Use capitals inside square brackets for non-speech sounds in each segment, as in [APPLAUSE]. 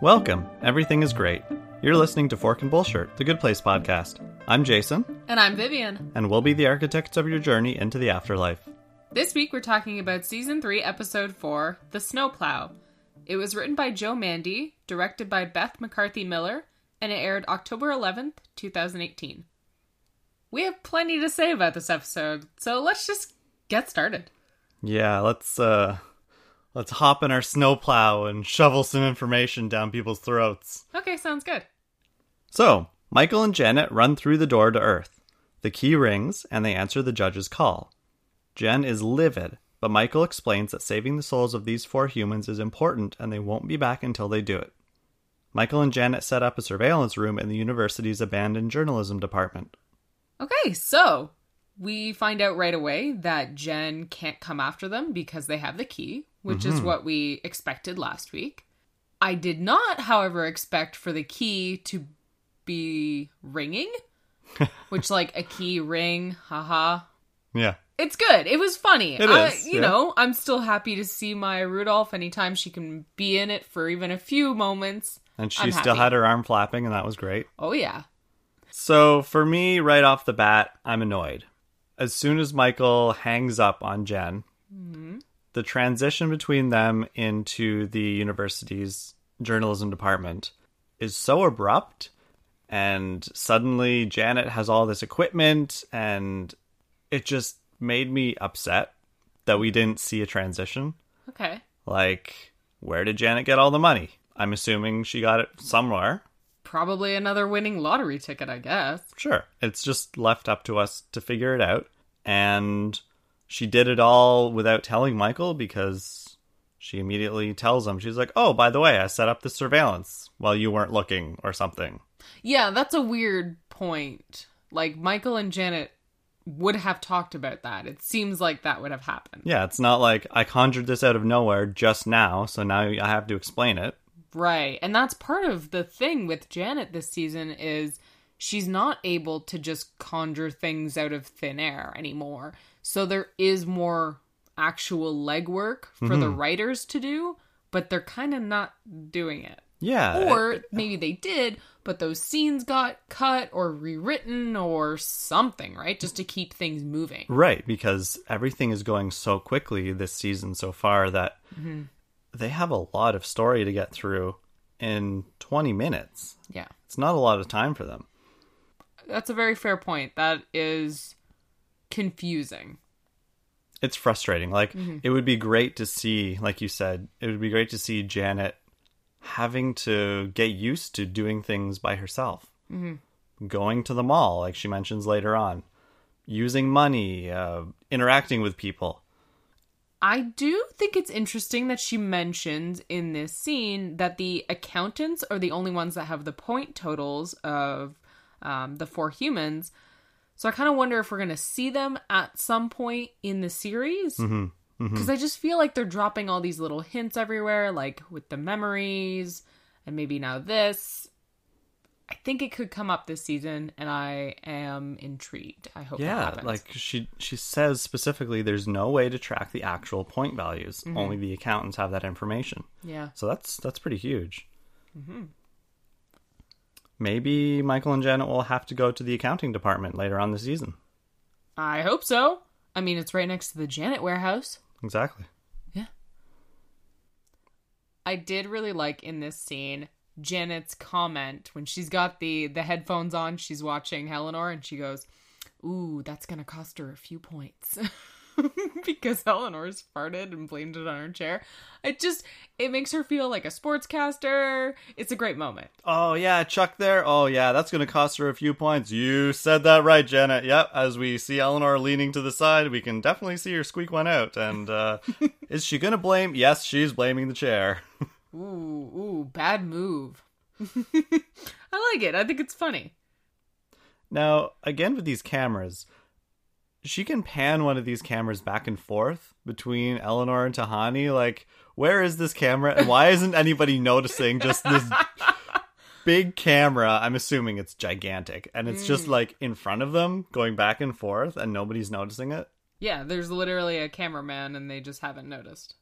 Welcome. Everything is great. You're listening to Fork and Bullshit, the Good Place podcast. I'm Jason, And I'm Vivian. and we'll be the architects of your journey into the afterlife. This week we're talking about Season 3, Episode 4, The Snowplow. It was written by Joe Mande, directed by Beth McCarthy Miller, and it aired October 11th, 2018. We have plenty to say about this episode, so let's just get started. Yeah, let's uh let's hop in our snowplow and shovel some information down people's throats. Okay, sounds good. So, Michael and Janet run through the door to Earth. The key rings, and they answer the judge's call. Gen is livid, but Michael explains that saving the souls of these four humans is important and they won't be back until they do it. Michael and Janet set up a surveillance room in the university's abandoned journalism department. Okay, so we find out right away that Gen can't come after them because they have the key, which is mm-hmm. what we expected last week. I did not, however, expect for the key to be ringing, [LAUGHS] which, like, a key ring, haha. Yeah. It's good. It was funny. It I, is, You yeah. know, I'm still happy to see Maya Rudolph anytime she can be in it for even a few moments. And she I'm still happy. had her arm flapping, and that was great. Oh, yeah. So for me, right off the bat, I'm annoyed. As soon as Michael hangs up on Gen, mm-hmm. The transition between them into the university's journalism department is so abrupt. And suddenly Janet has all this equipment, and it just made me upset that we didn't see a transition. Okay. Like, where did Janet get all the money? I'm assuming she got it somewhere. Probably another winning lottery ticket, I guess. Sure. It's just left up to us to figure it out. And she did it all without telling Michael because she immediately tells him, she's like, oh, by the way, I set up the surveillance while you weren't looking or something. Yeah, that's a weird point. Like Michael and Janet would have talked about that. It seems like that would have happened. Yeah, it's not like I conjured this out of nowhere just now, so now I have to explain it. Right. And that's part of the thing with Janet this season is she's not able to just conjure things out of thin air anymore. So there is more actual legwork for the mm-hmm. writers to do, but they're kind of not doing it. Yeah. Or maybe they did, but those scenes got cut or rewritten or something, right? Just to keep things moving. Right, because everything is going so quickly this season so far that mm-hmm. they have a lot of story to get through in 20 minutes. Yeah. It's not a lot of time for them. That's a very fair point. That is confusing. It's frustrating. Like, Mm-hmm. it would be great to see, like you said, it would be great to see Janet having to get used to doing things by herself. Mm-hmm. Going to the mall, like she mentions later on, using money, uh, interacting with people. I do think it's interesting that she mentions in this scene that the accountants are the only ones that have the point totals of um, the four humans. So I kind of wonder if we're going to see them at some point in the series. Because I just feel like they're dropping all these little hints everywhere, like with the memories and maybe now this. I think it could come up this season, and I am intrigued. I hope Yeah, happens. like she she says specifically, there's no way to track the actual point values. Mm-hmm. Only the accountants have that information. yeah. So that's that's pretty huge. Mm-hmm. Maybe Michael and Janet will have to go to the accounting department later on the season. I hope so. I mean, it's right next to the Janet warehouse. Exactly. Yeah. I did really like in this scene Janet's comment when she's got the the headphones on, she's watching Eleanor and she goes, "Ooh, that's going to cost her a few points." [LAUGHS] because [LAUGHS] Eleanor's farted and blamed it on her chair. It just it makes her feel like a sportscaster. It's a great moment. Oh yeah, Chuck there. Oh yeah, that's going to cost her a few points. You said that right, Janet. Yep. As we see Eleanor leaning to the side, we can definitely see her squeak one out. And uh, [LAUGHS] is she going to blame? Yes, she's blaming the chair. [LAUGHS] Ooh, ooh, bad move. I like it. I think it's funny. Now, again with these cameras, she can pan one of these cameras back and forth between Eleanor and Tahani. Like, where is this camera and why isn't anybody noticing just this [LAUGHS] big camera? I'm assuming it's gigantic and it's just like in front of them going back and forth and nobody's noticing it. Yeah, there's literally a cameraman and they just haven't noticed.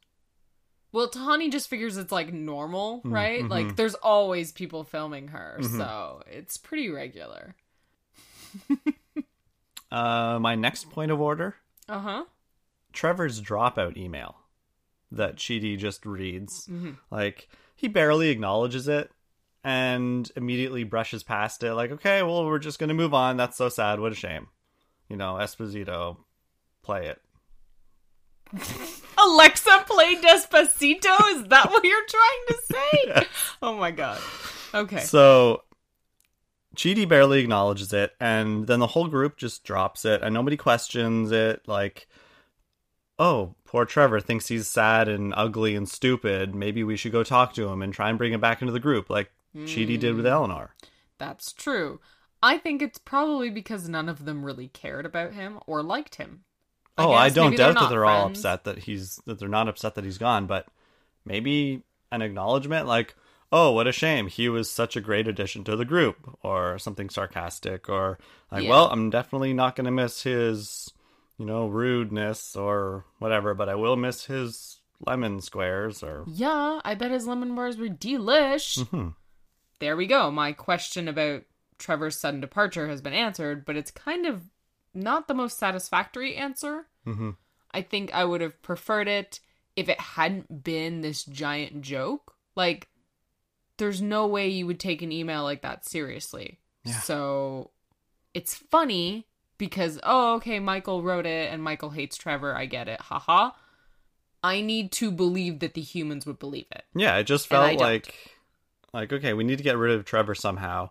Well, Tahani just figures it's like normal, Mm, right? mm-hmm. Like there's always people filming her, so it's pretty regular. [LAUGHS] Uh, my next point of order Uh huh. Trevor's dropout email that Chidi just reads. Mm-hmm. Like, he barely acknowledges it and immediately brushes past it. Like, okay, well, we're just going to move on. That's so sad. What a shame. You know, Esposito, play it. [LAUGHS] Alexa play Despacito? Is that what you're trying to say? [LAUGHS] Oh my god. Okay. So, Chidi barely acknowledges it, and then the whole group just drops it, and nobody questions it. Like, oh, poor Trevor thinks he's sad and ugly and stupid. Maybe we should go talk to him and try and bring him back into the group, like Chidi did with hmm. Eleanor. That's true. I think it's probably because none of them really cared about him or liked him. oh, I don't maybe they're doubt that they're all upset that he's that they're not upset that he's gone, but maybe an acknowledgement like, "Oh, what a shame. He was such a great addition to the group," or something sarcastic or like, Yeah. "Well, I'm definitely not going to miss his, you know, rudeness or whatever, but I will miss his lemon squares or Yeah, I bet his lemon bars were delish. Mhm. There we go. My question about Trevor's sudden departure has been answered, but it's kind of not the most satisfactory answer. Mhm. I think I would have preferred it if it hadn't been this giant joke. Like, there's no way you would take an email like that seriously. Yeah. So it's funny because, oh, okay, Michael wrote it and Michael hates Trevor. I get it. Haha. I need to believe that the humans would believe it. Yeah, it just felt like like okay, we need to get rid of Trevor somehow.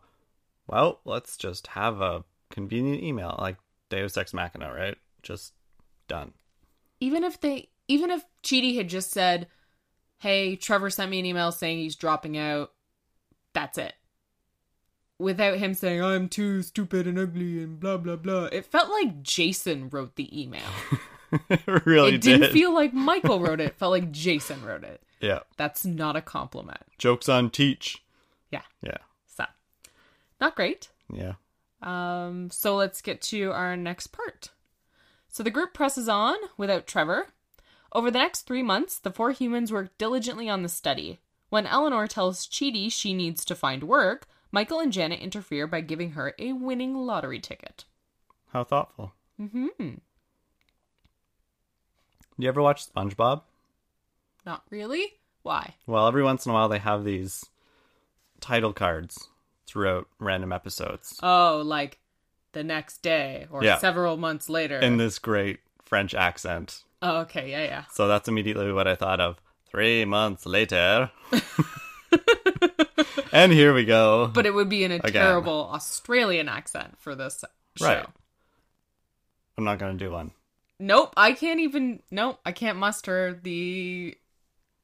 Well, let's just have a convenient email like Deus Ex Machina, right? Just done. even if they even if Chidi had just said, "Hey, Trevor sent me an email saying he's dropping out." That's it. Without him saying, "I'm too stupid and ugly and blah blah blah." It felt like Jason wrote the email. it [LAUGHS] really it didn't feel like [LAUGHS] Michael wrote it. It felt like Jason wrote it. yeah. That's not a compliment. Jokes on teach. Yeah. Yeah. So, not great. Yeah. Um, so let's get to our next part. So the group presses on without Trevor. Over the next three months, the four humans work diligently on the study. When Eleanor tells Chidi she needs to find work, Michael and Janet interfere by giving her a winning lottery ticket. How thoughtful. Mm-hmm. Do You ever watch SpongeBob? Not really? Why? Well, every once in a while they have these title cards throughout random episodes. Oh, like the next day or Yeah. several months later. in this great French accent. oh, okay, yeah, yeah. So that's immediately what I thought of. Three months later. and here we go. But it would be in a Again. terrible Australian accent for this show. Right. I'm not going to do one. Nope, I can't even. Nope, I can't muster the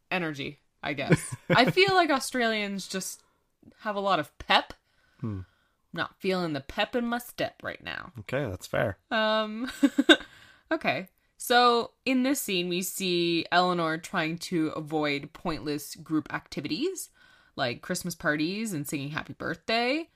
energy. I guess [LAUGHS] I feel like Australians just have a lot of pep. Hmm. Not feeling the pep in my step right now. Okay, that's fair. Um, [LAUGHS] okay. So in this scene, we see Eleanor trying to avoid pointless group activities like Christmas parties and singing Happy Birthday.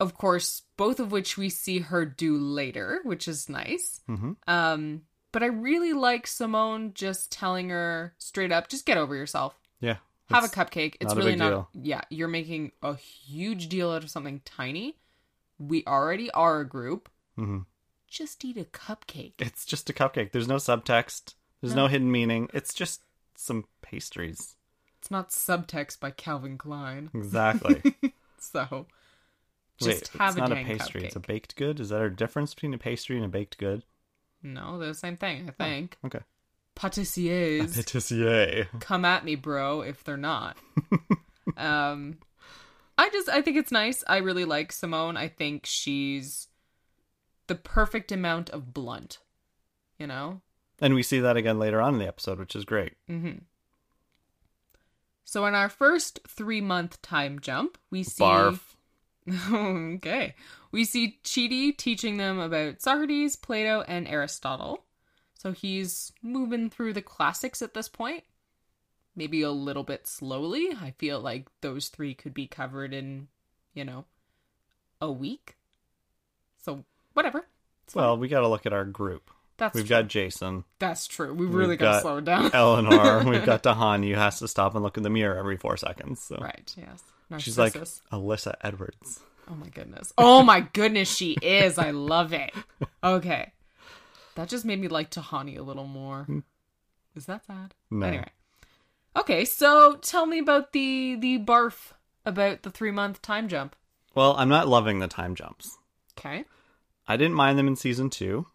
Of course, both of which we see her do later, which is nice. hmm Um, but I really like Simone just telling her straight up, just get over yourself. Yeah. Have a cupcake. It's not really not. deal. Yeah, you're making a huge deal out of something tiny. We already are a group. mhm. Just eat a cupcake. It's just a cupcake. There's no subtext. There's no. hidden meaning. It's just some pastries. It's not subtext by Calvin Klein. Exactly. [LAUGHS] So Wait, just have it's a not a pastry. cupcake. It's a baked good. Is there a difference between a pastry and a baked good? No, they're the same thing, I think. Okay. Patissiers. Patissier. come at me, bro, if they're not. [LAUGHS] um I just I think it's nice. I really like Simone. I think she's the perfect amount of blunt. You know? And we see that again later on in the episode, which is great. Mm-hmm. So in our first 3-month time jump, we see Barf. [LAUGHS] okay. We see Chidi teaching them about Socrates, Plato, and Aristotle. So he's moving through the classics at this point. Maybe a little bit slowly. I feel like those three could be covered in, you know, a week. So, whatever. Well, we got to look at our group. That's We've true. got Jason, That's true. We really got to slow it down. Eleanor. [LAUGHS] We've got Tahani, You has to stop and look in the mirror every four seconds. So right. Yes. she's like Alyssa Edwards. Oh my goodness. Oh my goodness, she is. I love it. Okay. That just made me like Tahani a little more. Hmm. Is that sad? No. Anyway. Okay, so tell me about the the barf about the three month time jump. Well, I'm not loving the time jumps. Okay. I didn't mind them in season two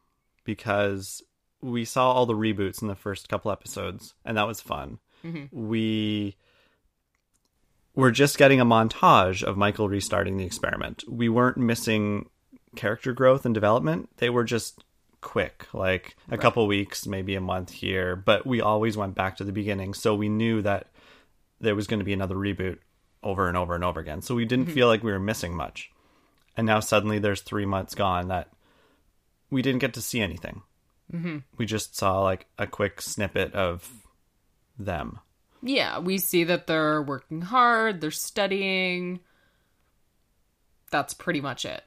because we saw all the reboots in the first couple episodes, and that was fun. Mm-hmm. We were just getting a montage of Michael restarting the experiment. We weren't missing character growth and development. They were just quick, like a couple weeks, maybe a month here, but we always went back to the beginning. So we knew that there was going to be another reboot over and over and over again. So we didn't mm-hmm. feel like we were missing much. And now suddenly there's three months gone that we didn't get to see anything. Mm-hmm. We just saw like a quick snippet of them. Yeah, we see that they're working hard, they're studying. That's pretty much it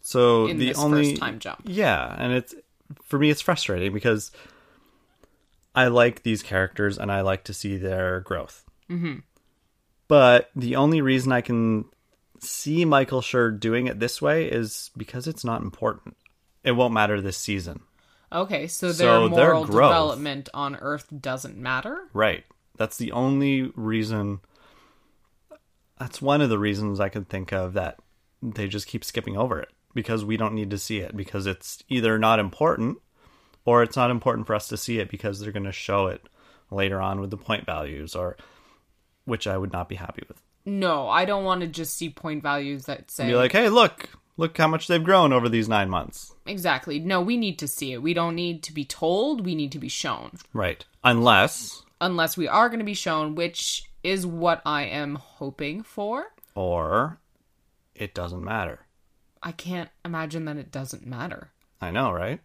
So in the this only first time jump. Yeah, and it's for me it's frustrating because I like these characters and I like to see their growth. Mm-hmm. But the only reason I can see Michael Schur doing it this way is because it's not important. It won't matter this season. Okay, so So their their moral growth- development on Earth doesn't matter? Right. That's the only reason. That's one of the reasons I could think of that they just keep skipping over it because we don't need to see it because it's either not important or it's not important for us to see it because they're going to show it later on with the point values or which I would not be happy with. No, I don't want to just see point values that say Be like, "Hey, look. Look how much they've grown over these 9 months." Exactly. No, we need to see it. We don't need to be told, we need to be shown. Right. Unless Unless we are going to be shown, which is what I am hoping for. or it doesn't matter. I can't imagine that it doesn't matter. I know, right?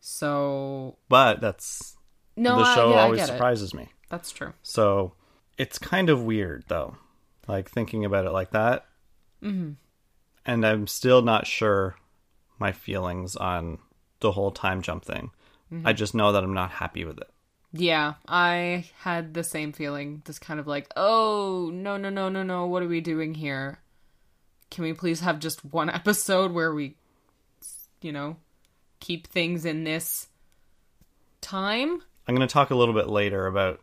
So, But that's no, the I- show yeah, I always get it. surprises me. That's true. So it's kind of weird, though, like thinking about it like that. Mm-hmm. And I'm still not sure my feelings on the whole time jump thing. I just know that I'm not happy with it. Yeah, I had the same feeling. This kind of like, oh, no, no, no, no, no. What are we doing here? Can we please have just one [LAUGHS] episode where we, you know, keep things in this time? I'm going to talk a little bit later about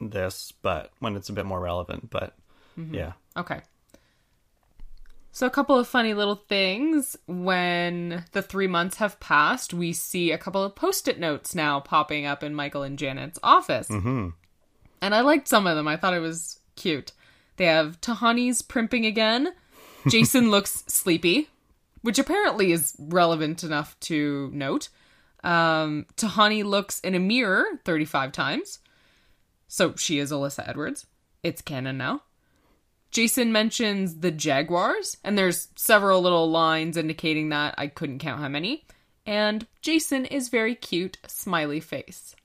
this, but when it's a bit more relevant. But yeah, Okay. So, a couple of funny little things. When the three months have passed, we see a couple of post it notes now popping up in Michael and Janet's office. Mm-hmm. And I liked some of them. I thought it was cute. They have Tahani's primping again. Jason [LAUGHS] looks sleepy, which apparently is relevant enough to note. Um, Tahani looks in a mirror 35 times. So she is Alyssa Edwards. It's canon now. Jason mentions the Jaguars, and there's several little lines indicating that. I couldn't count how many. And Jason is very cute, smiley face.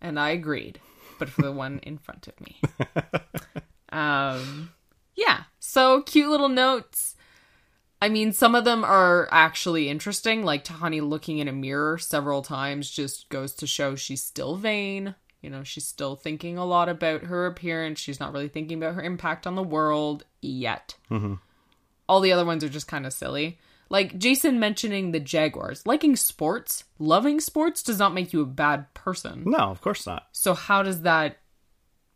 And I agreed, but for the one in front of me. [LAUGHS] um, yeah, so cute little notes. I mean, some of them are actually interesting, like Tahani looking in a mirror several times just goes to show she's still vain. You know, she's still thinking a lot about her appearance. She's not really thinking about her impact on the world yet. All the other ones are just kind of silly. Like Jason mentioning the Jaguars. Liking sports, loving sports does not make you a bad person. no, of course not. So, how does that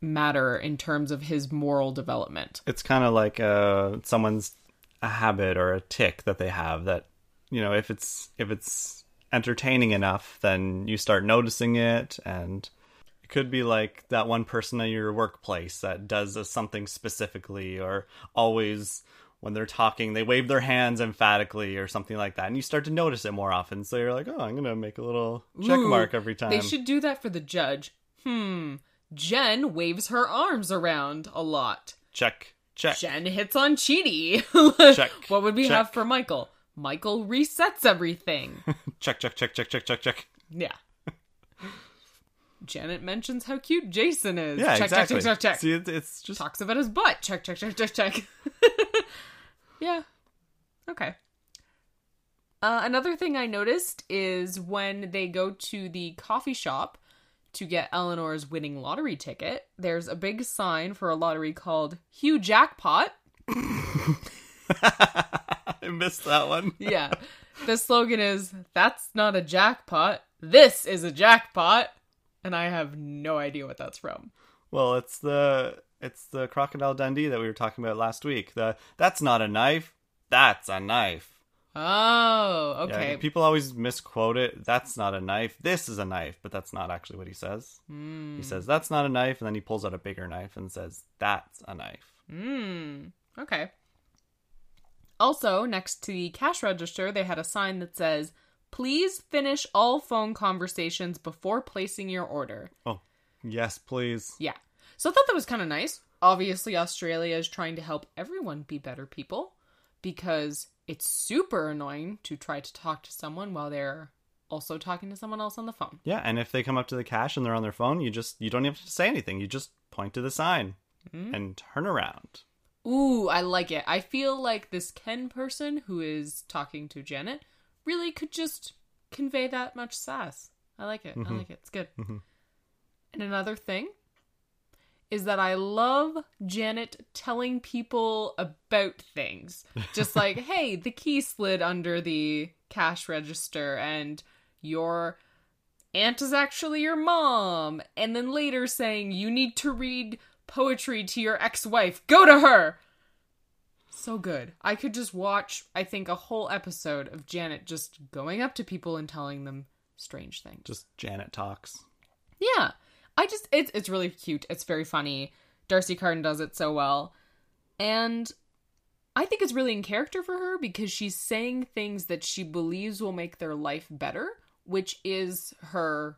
matter in terms of his moral development? It's kind of like uh, someone's a habit or a tick that they have that you know if it's if it's entertaining enough, then you start noticing it and. Could be like that one person in your workplace that does a, something specifically, or always when they're talking, they wave their hands emphatically, or something like that, and you start to notice it more often. So you're like, "Oh, I'm gonna make a little check Ooh, mark every time." They should do that for the judge. Hmm. Gen waves her arms around a lot. check, check. Gen hits on Chidi. [LAUGHS] Check, What would we check. have for Michael? Michael resets everything. [LAUGHS] check, check, check, check, check, check, check. yeah. Janet mentions how cute Jason is. Yeah, check, exactly. check, check, check, check. See, it, it's just Talks about his butt. Check, check, check, check, check. [LAUGHS] yeah. Okay. Uh, another thing I noticed is when they go to the coffee shop to get Eleanor's winning lottery ticket, there's a big sign for a lottery called Hugh Jackpot. [LAUGHS] I missed that one. [LAUGHS] Yeah. the slogan is That's not a jackpot. This is a jackpot. And I have no idea what that's from. Well, it's the it's the crocodile Dundee that we were talking about last week. The that's not a knife. That's a knife. Oh, Yeah, okay. people always misquote it. That's not a knife. This is a knife, but that's not actually what he says. Hmm. He says that's not a knife, and then he pulls out a bigger knife and says that's a knife. Mm, okay. Also, next to the cash register, they had a sign that says, Please finish all phone conversations before placing your order. Oh, yes, please. Yeah. So I thought that was kind of nice. Obviously, Australia is trying to help everyone be better people because it's super annoying to try to talk to someone while they're also talking to someone else on the phone. Yeah, and if they come up to the cash and they're on their phone, you just you don't even have to say anything. You just point to the sign Mm-hmm. and turn around. Ooh, I like it. I feel like this Ken person who is talking to Janet really could just convey that much sass. I like it. I mm-hmm. like it. It's good. Mm-hmm. And another thing is that I love Janet telling people about things. Just like, [LAUGHS] hey, the key slid under the cash register and your aunt is actually your mom. And then later saying, you need to read poetry to your ex wife. Go to her! So good. I could just watch, I think, a whole episode of Janet just going up to people and telling them strange things. Just Janet talks. Yeah. I just it's it's really cute. It's very funny. D'Arcy Carden does it so well. And I think it's really in character for her because she's saying things that she believes will make their life better, which is her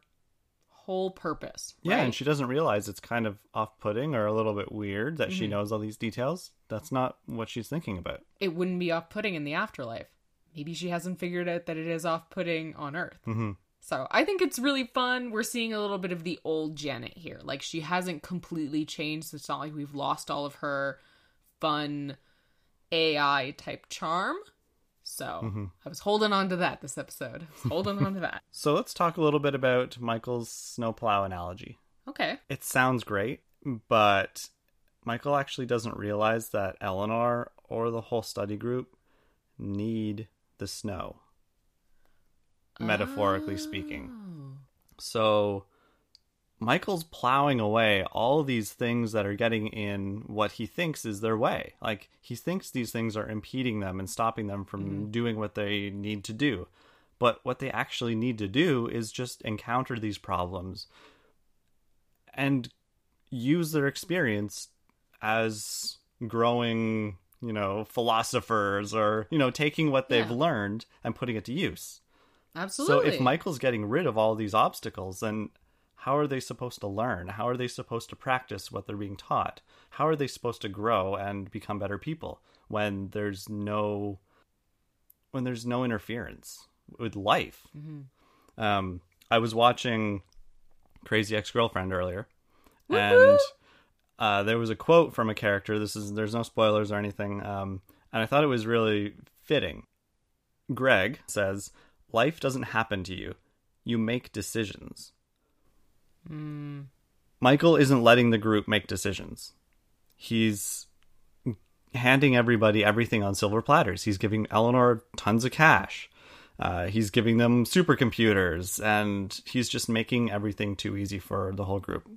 whole purpose. Yeah, right? and she doesn't realize it's kind of off-putting or a little bit weird that Mm-hmm. she knows all these details. That's not what she's thinking about. it wouldn't be off-putting in the afterlife. Maybe she hasn't figured out that it is off-putting on Earth. hmm So I think it's really fun. We're seeing a little bit of the old Janet here. Like she hasn't completely changed. It's not like we've lost all of her fun AI type charm. So mm-hmm. I was holding on to that this episode. Holding on to that. [LAUGHS] So let's talk a little bit about Michael's snowplow analogy. Okay. It sounds great, but Michael actually doesn't realize that Eleanor or the whole study group need the snow, metaphorically speaking. Oh. So Michael's plowing away all these things that are getting in what he thinks is their way. Like he thinks these things are impeding them and stopping them from mm-hmm. doing what they need to do. But what they actually need to do is just encounter these problems and use their experience as growing, you know, philosophers or, you know, taking what they've Yeah. learned and putting it to use. Absolutely. So if Michael's getting rid of all these obstacles, then how are they supposed to learn? How are they supposed to practice what they're being taught? How are they supposed to grow and become better people when there's no when there's no interference with life? Um, I was watching Crazy Ex Girlfriend earlier, and uh, there was a quote from a character. This is there's no spoilers or anything, um, and I thought it was really fitting. Greg says, "Life doesn't happen to you; you make decisions." Michael isn't letting the group make decisions. He's handing everybody everything on silver platters. He's giving Eleanor tons of cash. Uh, he's giving them supercomputers, and he's just making everything too easy for the whole group.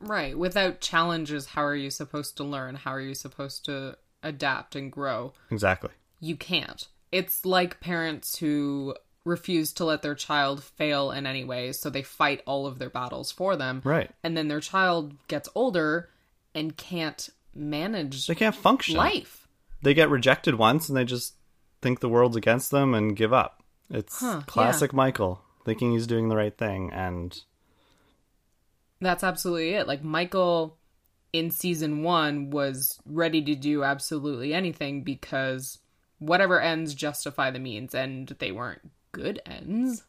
right. Without challenges, how are you supposed to learn? How are you supposed to adapt and grow? Exactly. you can't. It's like parents who refuse to let their child fail in any way, so they fight all of their battles for them. Right. And then their child gets older and can't manage They can't function. life. They get rejected once, and they just think the world's against them and give up. It's Huh, classic Michael thinking he's doing the right thing, and That's absolutely it. Like Michael in season 1 was ready to do absolutely anything because whatever ends justify the means and they weren't good ends,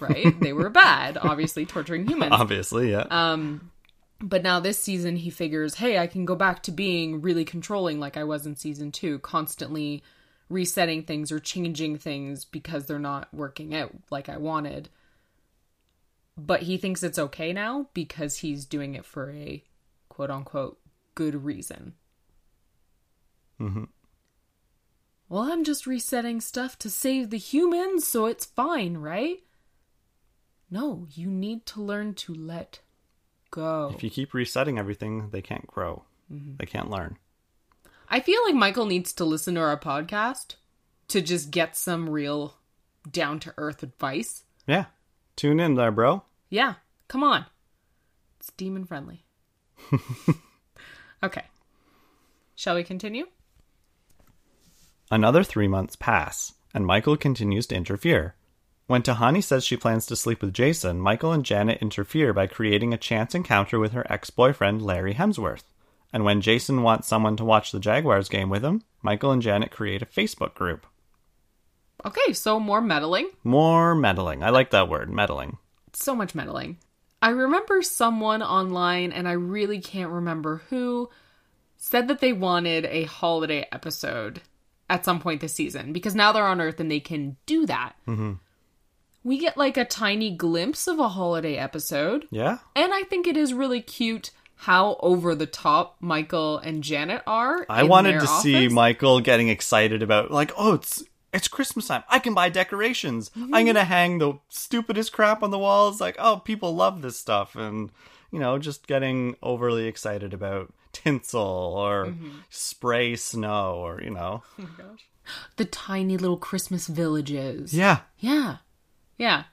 right? they were bad, obviously torturing humans. obviously, yeah. Um, but now this season, he figures, hey, I can go back to being really controlling like I was in season two, constantly resetting things or changing things because they're not working out like I wanted. But he thinks it's okay now because he's doing it for a quote unquote good reason. Mm-hmm. Well, I'm just resetting stuff to save the humans, so it's fine, right? No, you need to learn to let go. If you keep resetting everything, they can't grow. Mm-hmm. They can't learn. I feel like Michael needs to listen to our podcast to just get some real down to earth advice. Yeah. Tune in there, bro. Yeah, come on. It's demon friendly. [LAUGHS] okay. Shall we continue? Another three months pass, and Michael continues to interfere. When Tahani says she plans to sleep with Jason, Michael and Janet interfere by creating a chance encounter with her ex boyfriend, Larry Hemsworth. And when Jason wants someone to watch the Jaguars game with him, Michael and Janet create a Facebook group. Okay, so more meddling. More meddling. I like that word, meddling. so much meddling. I remember someone online, and I really can't remember who, said that they wanted a holiday episode at some point this season because now they're on Earth and they can do that. Mm-hmm. We get like a tiny glimpse of a holiday episode, Yeah? and I think it is really cute how over the top Michael and Janet are. I wanted to see. Michael getting excited about like, oh, it's it's Christmas time. I can buy decorations. Mm-hmm. I'm gonna hang the stupidest crap on the walls. Like, oh, people love this stuff, and you know, just getting overly excited about tinsel or Mm-hmm. spray snow or you know, [LAUGHS] the tiny little Christmas villages. yeah, Yeah. Yeah.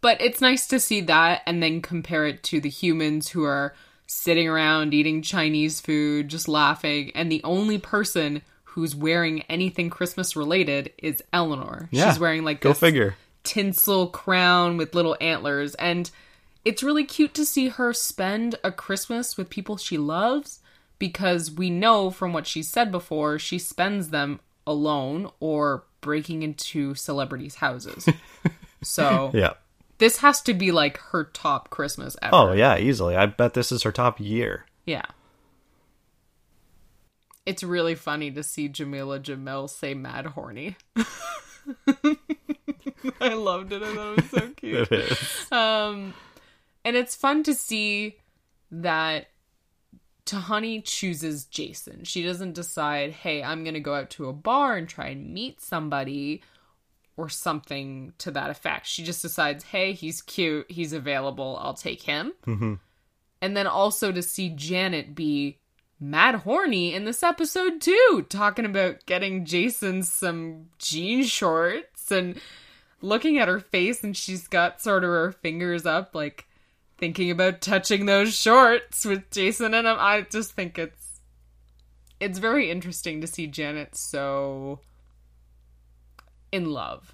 But it's nice to see that and then compare it to the humans who are sitting around eating Chinese food, just laughing, and the only person who's wearing anything Christmas related is Eleanor. Yeah. She's wearing like go this figure. tinsel crown with little antlers and it's really cute to see her spend a Christmas with people she loves because we know from what she said before she spends them alone or breaking into celebrities' houses. [LAUGHS] so Yeah. this has to be like her top Christmas ever. Oh yeah, easily. I bet this is her top year. Yeah. It's really funny to see Jamila Jamil say mad horny. [LAUGHS] I loved it. I thought it was so [LAUGHS] cute. It is. Um, and it's fun to see that Tahani chooses Jason. She doesn't decide, hey, I'm going to go out to a bar and try and meet somebody or something to that effect. She just decides, hey, he's cute, he's available, I'll take him. Mhm. And then also to see Janet be mad horny in this episode too, talking about getting Jason some jean shorts and looking at her face and she's got sort of her fingers up like thinking about touching those shorts with Jason and him. I just think it's it's very interesting to see Janet so in love.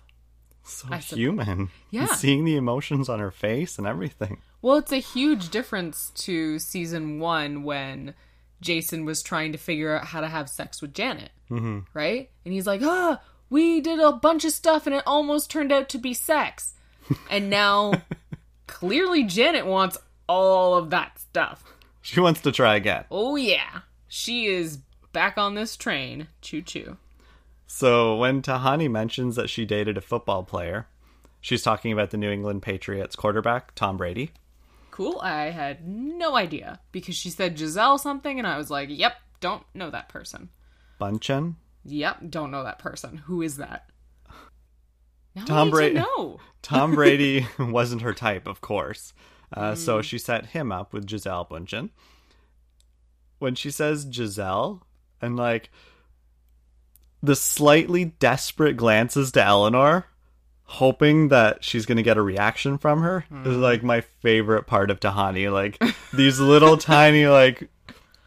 So I human. Yeah. Seeing the emotions on her face and everything. Well, it's a huge difference to season 1 when Jason was trying to figure out how to have sex with Janet. hmm right? And he's like, ah, we did a bunch of stuff and it almost turned out to be sex. [LAUGHS] And now clearly Janet wants all of that stuff. She wants to try again. Oh, yeah. She is back on this train. Choo choo. So when Tahani mentions that she dated a football player, she's talking about the New England Patriots quarterback, Tom Brady. Cool. I had no idea because she said Gisele something and I was like, yep, don't know that person. Bündchen. Yep, don't know that person. Who is that? Now [LAUGHS] Tom Brady- know. Tom Brady wasn't her type, of course. Uh, So she set him up with Gisele Bündchen. When she says Gisele, and like the slightly desperate glances to Eleanor, hoping that she's going to get a reaction from her, is like my favorite part of Tahani. Like these little [LAUGHS] tiny, like,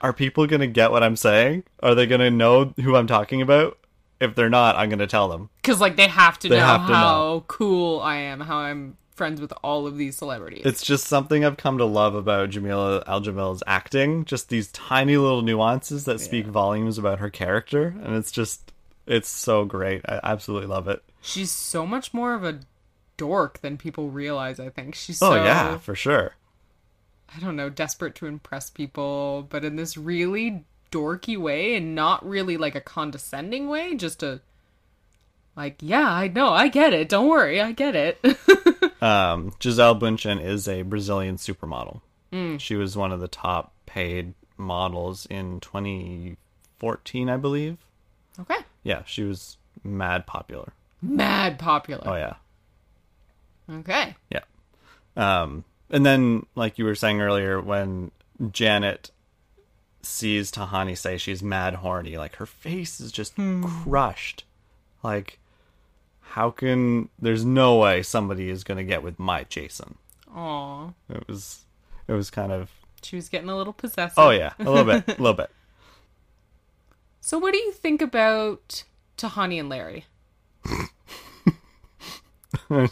are people going to get what I'm saying? Are they going to know who I'm talking about? If they're not, I'm going to tell them. Because, like, they have to They know have to how cool I am, how I'm friends with all of these celebrities. It's just something I've come to love about Jamila Al Jamil's acting. Just these tiny little nuances that speak volumes about her character, and it's just it's so great. I absolutely love it. She's so much more of a dork than people realize, I think. She's Oh so, yeah, for sure. I don't know, desperate to impress people, but in this really dorky way and not really like a condescending way, just a Like, yeah, I know, I get it. Don't worry, I get it. [LAUGHS] Um, Gisele Bündchen is a Brazilian supermodel. She was one of the top paid models in 2014, I believe. okay. Yeah, she was mad popular. Mad popular. Oh yeah, Okay. yeah. Um, and then, like you were saying earlier, when Janet sees Tahani say she's mad horny, like her face is just hmm. crushed. Like, how can? There's no way somebody is gonna get with my Jason. Aw. It was, it was kind of. She was getting a little possessive. Oh yeah, a little bit, a little bit. [LAUGHS] So, what do you think about Tahani and Larry? [LAUGHS]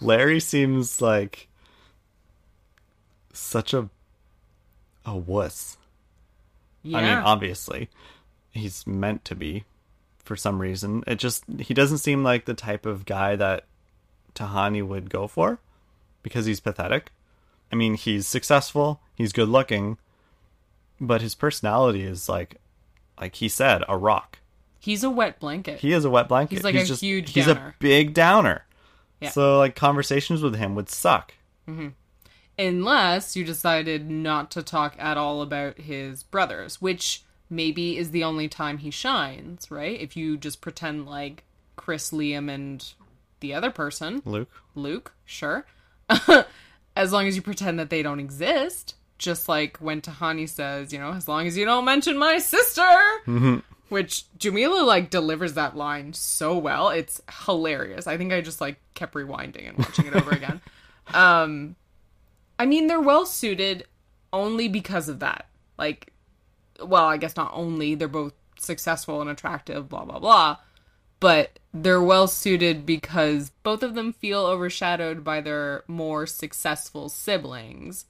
Larry seems like such a a wuss. Yeah. I mean, obviously, he's meant to be for some reason. It just he doesn't seem like the type of guy that Tahani would go for because he's pathetic. I mean, he's successful, he's good looking, but his personality is like like he said, a rock. He's a wet blanket. He is a wet blanket. He's like a huge He's downer. a big downer. Yeah. So like conversations with him would suck. Mm-hmm. Unless you decided not to talk at all about his brothers, which maybe is the only time he shines, right? If you just pretend like Chris, Liam, and the other person, Luke. Luke, sure. [LAUGHS] as long as you pretend that they don't exist. Just like when Tahani says, you know, as long as you don't mention my sister. Which Jamila like delivers that line so well. It's hilarious. I think I just like kept rewinding and watching it over again. [LAUGHS] Um I mean they're well suited only because of that. Like well, I guess not only, they're both successful and attractive, blah blah blah but they're well suited because both of them feel overshadowed by their more successful siblings.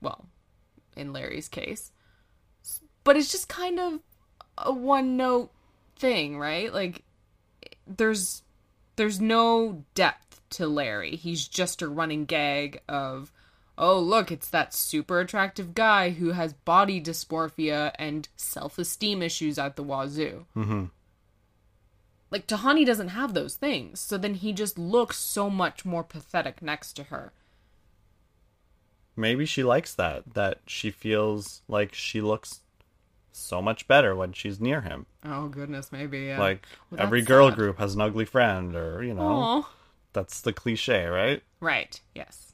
Well, in Larry's case. But it's just kind of a one note thing, right? Like there's there's no depth to Larry. He's just a running gag of oh, look, it's that super attractive guy who has body dysmorphia and self-esteem issues at the wazoo. Mm-hmm. Like Tahani doesn't have those things, so then he just looks so much more pathetic next to her. Maybe she likes that. That she feels like she looks so much better when she's near him. Oh goodness, maybe yeah. Like Well, every girl sad. group has an ugly friend, or you know, Aw. that's the cliche, right? right, yes,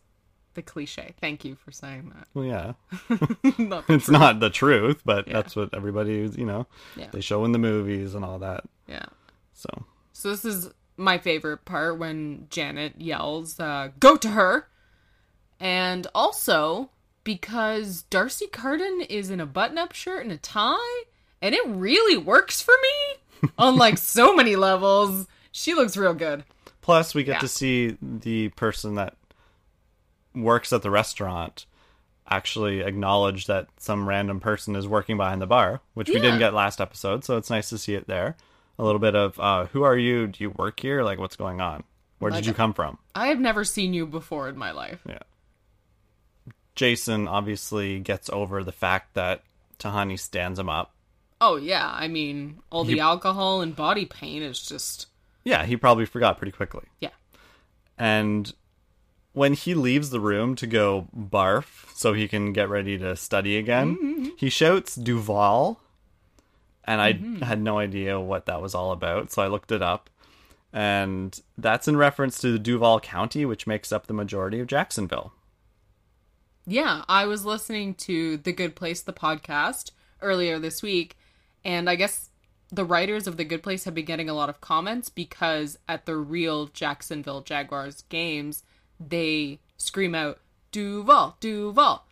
the cliche. Thank you for saying that. Well, yeah. [LAUGHS] Not it's truth. not the truth, but Yeah. that's what everybody, you know, Yeah. they show in the movies and all that. Yeah. So So this is my favorite part when Janet yells, uh, "Go to her!" And also because D'Arcy Carden is in a button-up shirt and a tie, and it really works for me [LAUGHS] on like so many levels. She looks real good. Plus, we get Yeah. to see the person that works at the restaurant actually acknowledge that some random person is working behind the bar, which we didn't get last episode. So it's nice to see it there. A little bit of, uh, who are you? Do you work here? Like, what's going on? Where Like- did you come from? I have never seen you before in my life. Yeah. Jason obviously gets over the fact that Tahani stands him up. Oh yeah, I mean, all the alcohol and body pain is just Yeah, he probably forgot pretty quickly. yeah. And when he leaves the room to go barf so he can get ready to study again, mm-hmm. he shouts Duval. And I mm-hmm. had no idea what that was all about, so I looked it up. And that's in reference to the Duval County, which makes up the majority of Jacksonville. Yeah, I was listening to The Good Place, the podcast, earlier this week, and I guess the writers of The Good Place have been getting a lot of comments because at the real Jacksonville Jaguars games, they scream out, Duval, Duval.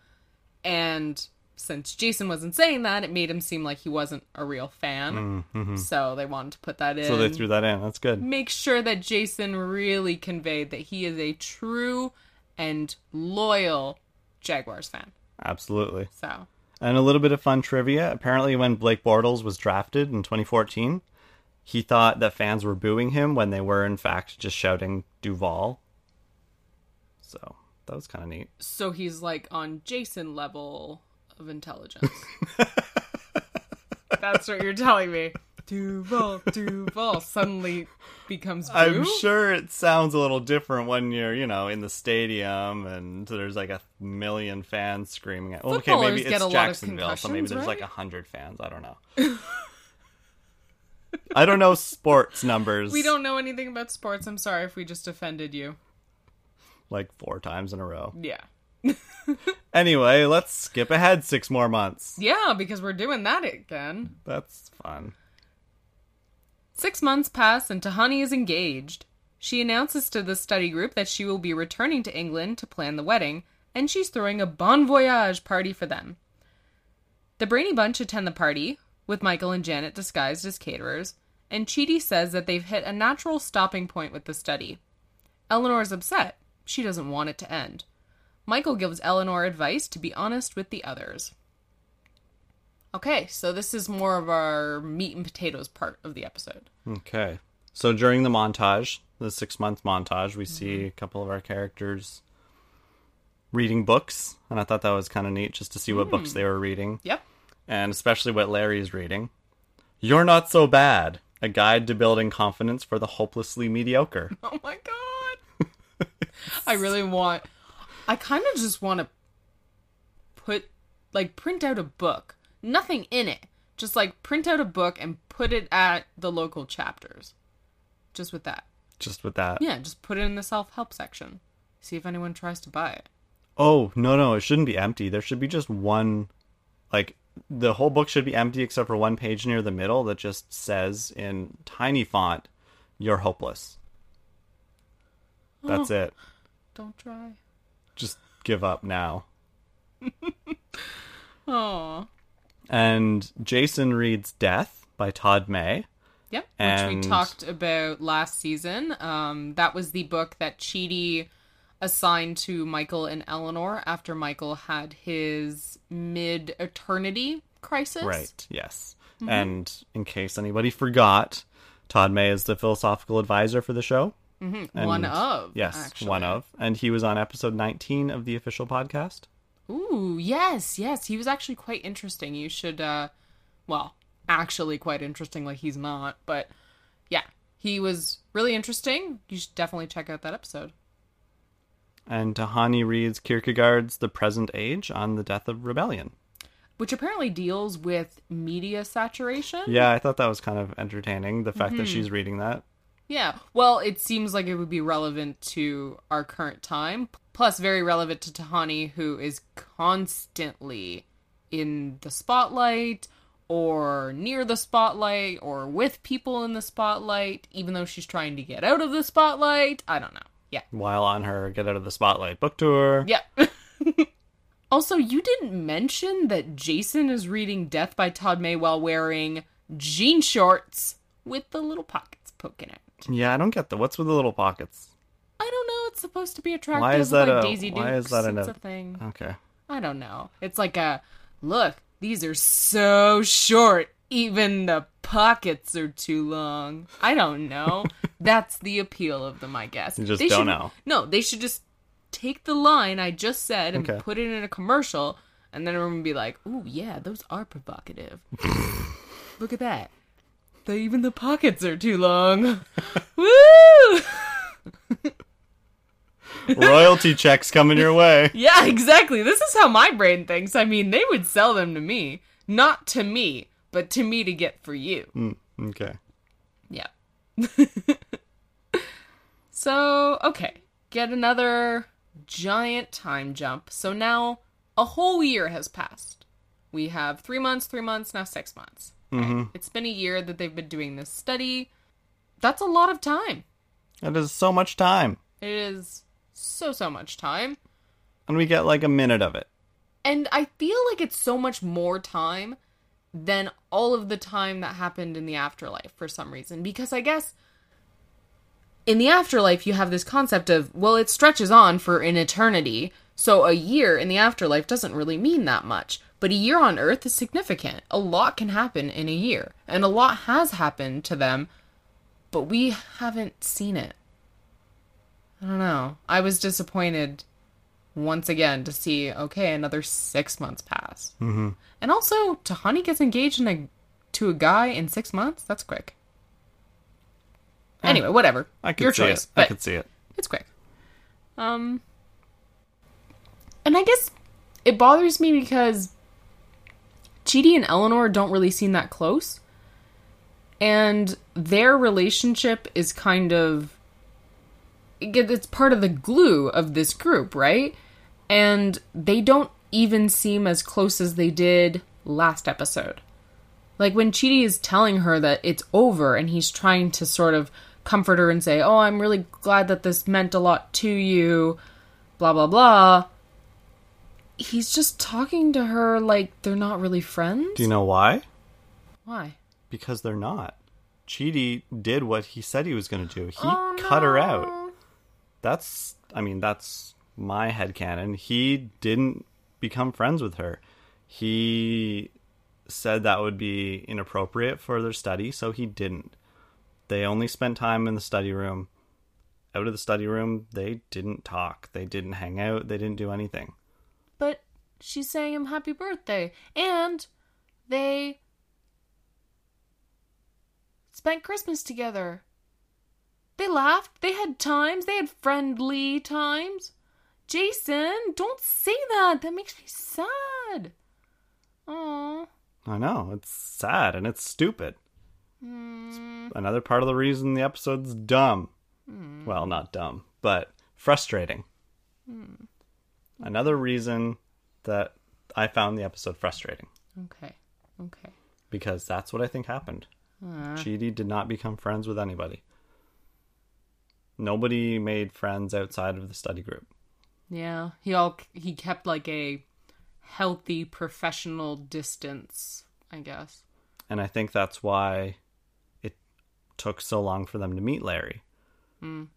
And since Jason wasn't saying that, it made him seem like he wasn't a real fan. Mm-hmm. So they wanted to put that in. So they threw that in. That's good. make sure that Jason really conveyed that he is a true and loyal Jaguars fan. Absolutely. So, And a little bit of fun trivia. Apparently, when Blake Bortles was drafted in 2014, he thought that fans were booing him when they were, in fact, just shouting Duval. So that was kind of neat. so he's like on Jason level of intelligence. [LAUGHS] That's what you're telling me. Duval, Duval. Suddenly, becomes blue. I'm sure it sounds a little different when you're, you know, in the stadium and there's like a million fans screaming at. Well, okay, maybe it's a lot of Jacksonville, so maybe there's like a hundred fans. I don't know. [LAUGHS] I don't know sports numbers. We don't know anything about sports. I'm sorry if we just offended you. Like four times in a row. Yeah. [LAUGHS] Anyway, let's skip ahead six more months. Yeah, because we're doing that again. That's fun. Six months pass and Tahani is engaged. She announces to the study group that she will be returning to England to plan the wedding, and she's throwing a bon voyage party for them. The Brainy Bunch attend the party, with Michael and Janet disguised as caterers, and Chidi says that they've hit a natural stopping point with the study. Eleanor is upset. She doesn't want it to end. Michael gives Eleanor advice to be honest with the others. Okay, so this is more of our meat and potatoes part of the episode. Okay. So during the montage, the six month montage, we see a couple of our characters reading books. And I thought that was kind of neat just to see what books hmm. they were reading. Yep. And especially what Larry's reading. You're Not So Bad A Guide to Building Confidence for the Hopelessly Mediocre. [LAUGHS] Oh my god. I really want I kind of just want to put like print out a book. Nothing in it. Just like print out a book and put it at the local chapters. Just with that. Just with that. Yeah, just put it in the self-help section. See if anyone tries to buy it. Oh, no, no, it shouldn't be empty. There should be just one, like, the whole book should be empty except for one page near the middle that just says in tiny font, You're hopeless. That's it. [LAUGHS] Don't try. Just give up now. [LAUGHS] Oh. And Jason reads Death by Todd May. Yep, which And- we talked about last season. Um, that was the book that Chidi assigned to Michael and Eleanor after Michael had his mid eternity crisis. Right, yes. And in case anybody forgot, Todd May is the philosophical advisor for the show. Mm-hmm. One of. Yes, actually. one of. And he was on episode 19 of the official podcast. Ooh, yes, yes. He was actually quite interesting. You should, uh, well, actually quite interesting, like he's not, but yeah, he was really interesting. You should definitely check out that episode. And Tahani reads Kierkegaard's The Present Age on the Death of Rebellion. Which apparently deals with media saturation. Yeah, I thought that was kind of entertaining, the fact Mm-hmm. that she's reading that. Yeah. Well, it seems like it would be relevant to our current time, plus very relevant to Tahani, who is constantly in the spotlight or near the spotlight or with people in the spotlight, even though she's trying to get out of the spotlight. I don't know. Yeah. While on her Get Out of the Spotlight book tour. Yeah. [LAUGHS] also, you didn't mention that Jason is reading Death by Todd May while wearing jean shorts with the little pockets poking out. Yeah, I don't get the what's with the little pockets. I don't know. It's supposed to be attractive. Why is that like a- Daisy Dukes. why is that in it's a- a thing? Okay. I don't know. It's like a look. These are so short. Even the pockets are too long. I don't know. [LAUGHS] That's the appeal of them, I guess. You just They don't should- know. No, they should just take the line I just said and Okay. put it in a commercial, and then everyone would be like, "Ooh, yeah, those are provocative. [LAUGHS] Look at that. The, even the pockets are too long. [LAUGHS] Woo!" [LAUGHS] Royalty checks coming your way. [LAUGHS] Yeah, exactly. This is how my brain thinks. I mean, they would sell them to me. Not to me, but to me to get for you. Mm, Okay. Yeah. so, okay. Get another giant time jump. So now a whole year has passed. We have three months, three months, now six months. Right? It's been a year that they've been doing this study. That's a lot of time. That is so much time. It is so, so much time. And we get like a minute of it. And I feel like it's so much more time than all of the time that happened in the afterlife for some reason. Because I guess in the afterlife, you have this concept of, well, it stretches on for an eternity. So a year in the afterlife doesn't really mean that much. But a year on Earth is significant. A lot can happen in a year. And a lot has happened to them, but we haven't seen it. I don't know. I was disappointed once again to see okay another six months pass mm-hmm. and also tahani gets engaged in a, to a guy in six months that's quick Anyway, whatever. I could Your see choice. it. I could see it. it's quick. Um, and I guess it bothers me because Chidi and Eleanor don't really seem that close, and their relationship is kind of it's part of the glue of this group, right? And they don't even seem as close as they did last episode. Like when Chidi is telling her that it's over and he's trying to sort of comfort her and say, Oh, I'm really glad that this meant a lot to you, blah, blah, blah. He's just talking to her like they're not really friends. Do you know why? Why? Because they're not. Chidi did what he said he was going to do. He Oh, cut her out. That's, I mean, that's my head headcanon. He didn't become friends with her. He said that would be inappropriate for their study, so he didn't. They only spent time in the study room. Out of the study room, they didn't talk. They didn't hang out. They didn't do anything. She sang him happy birthday. And they spent Christmas together. They laughed. They had times. They had friendly times. Jason, don't say that. That makes me sad. Oh. I know. It's sad and it's stupid. It's another part of the reason the episode's dumb. Hmm. Well, not dumb, but frustrating. Hmm. Another reason that I found the episode frustrating Okay. Okay. because that's what I think happened. Ah. Chidi did not become friends with anybody. Nobody made friends outside of the study group. Yeah. He all he kept like a healthy professional distance, I guess. And I think that's why it took so long for them to meet Larry. Mm.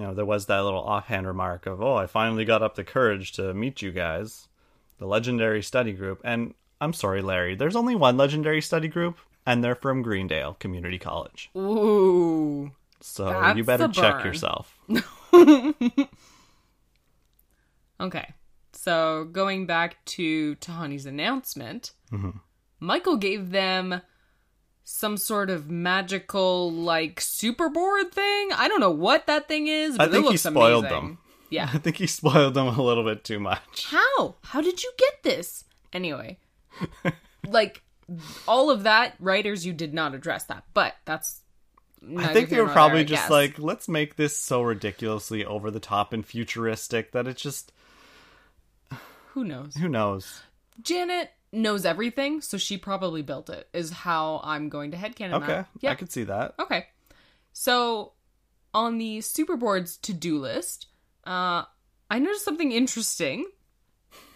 You know, there was that little offhand remark of, oh, I finally got up the courage to meet you guys, the legendary study group. And I'm sorry, Larry, there's only one legendary study group, and they're from Greendale Community College. Ooh. So you better check yourself. [LAUGHS] Okay. So going back to Tahani's announcement, mm-hmm. Michael gave them some sort of magical like superboard thing. I don't know what that thing is, I think it he spoiled amazing. them. Yeah. [LAUGHS] I think he spoiled them a little bit too much. How? How did you get this? Anyway, [LAUGHS] like all of that, writers, you did not address that, but that's. I think they were probably just guess. like, let's make this so ridiculously over the top and futuristic that it's just, who knows? who knows? Janet knows everything, so she probably built it. Is how I'm going to headcanon Okay, that. Yeah. I could see that. Okay. So on the Superboard's to-do list, uh, I noticed something interesting.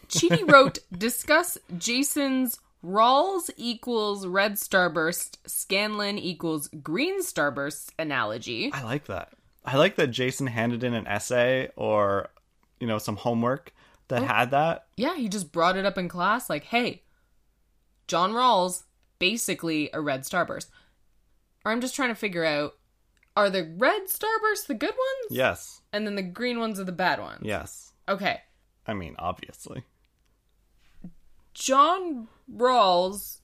Chidi [LAUGHS] wrote, discuss Jason's Rawls equals red starburst, Scanlon equals green starburst analogy. I like that. I like that Jason handed in an essay or, you know, some homework that Oh. had that. Yeah, he just brought it up in class like, hey, John Rawls, basically a red starburst. Or I'm just trying to figure out, are the red starbursts the good ones? Yes, And then the green ones are the bad ones? yes. Okay. I mean, obviously. John Rawls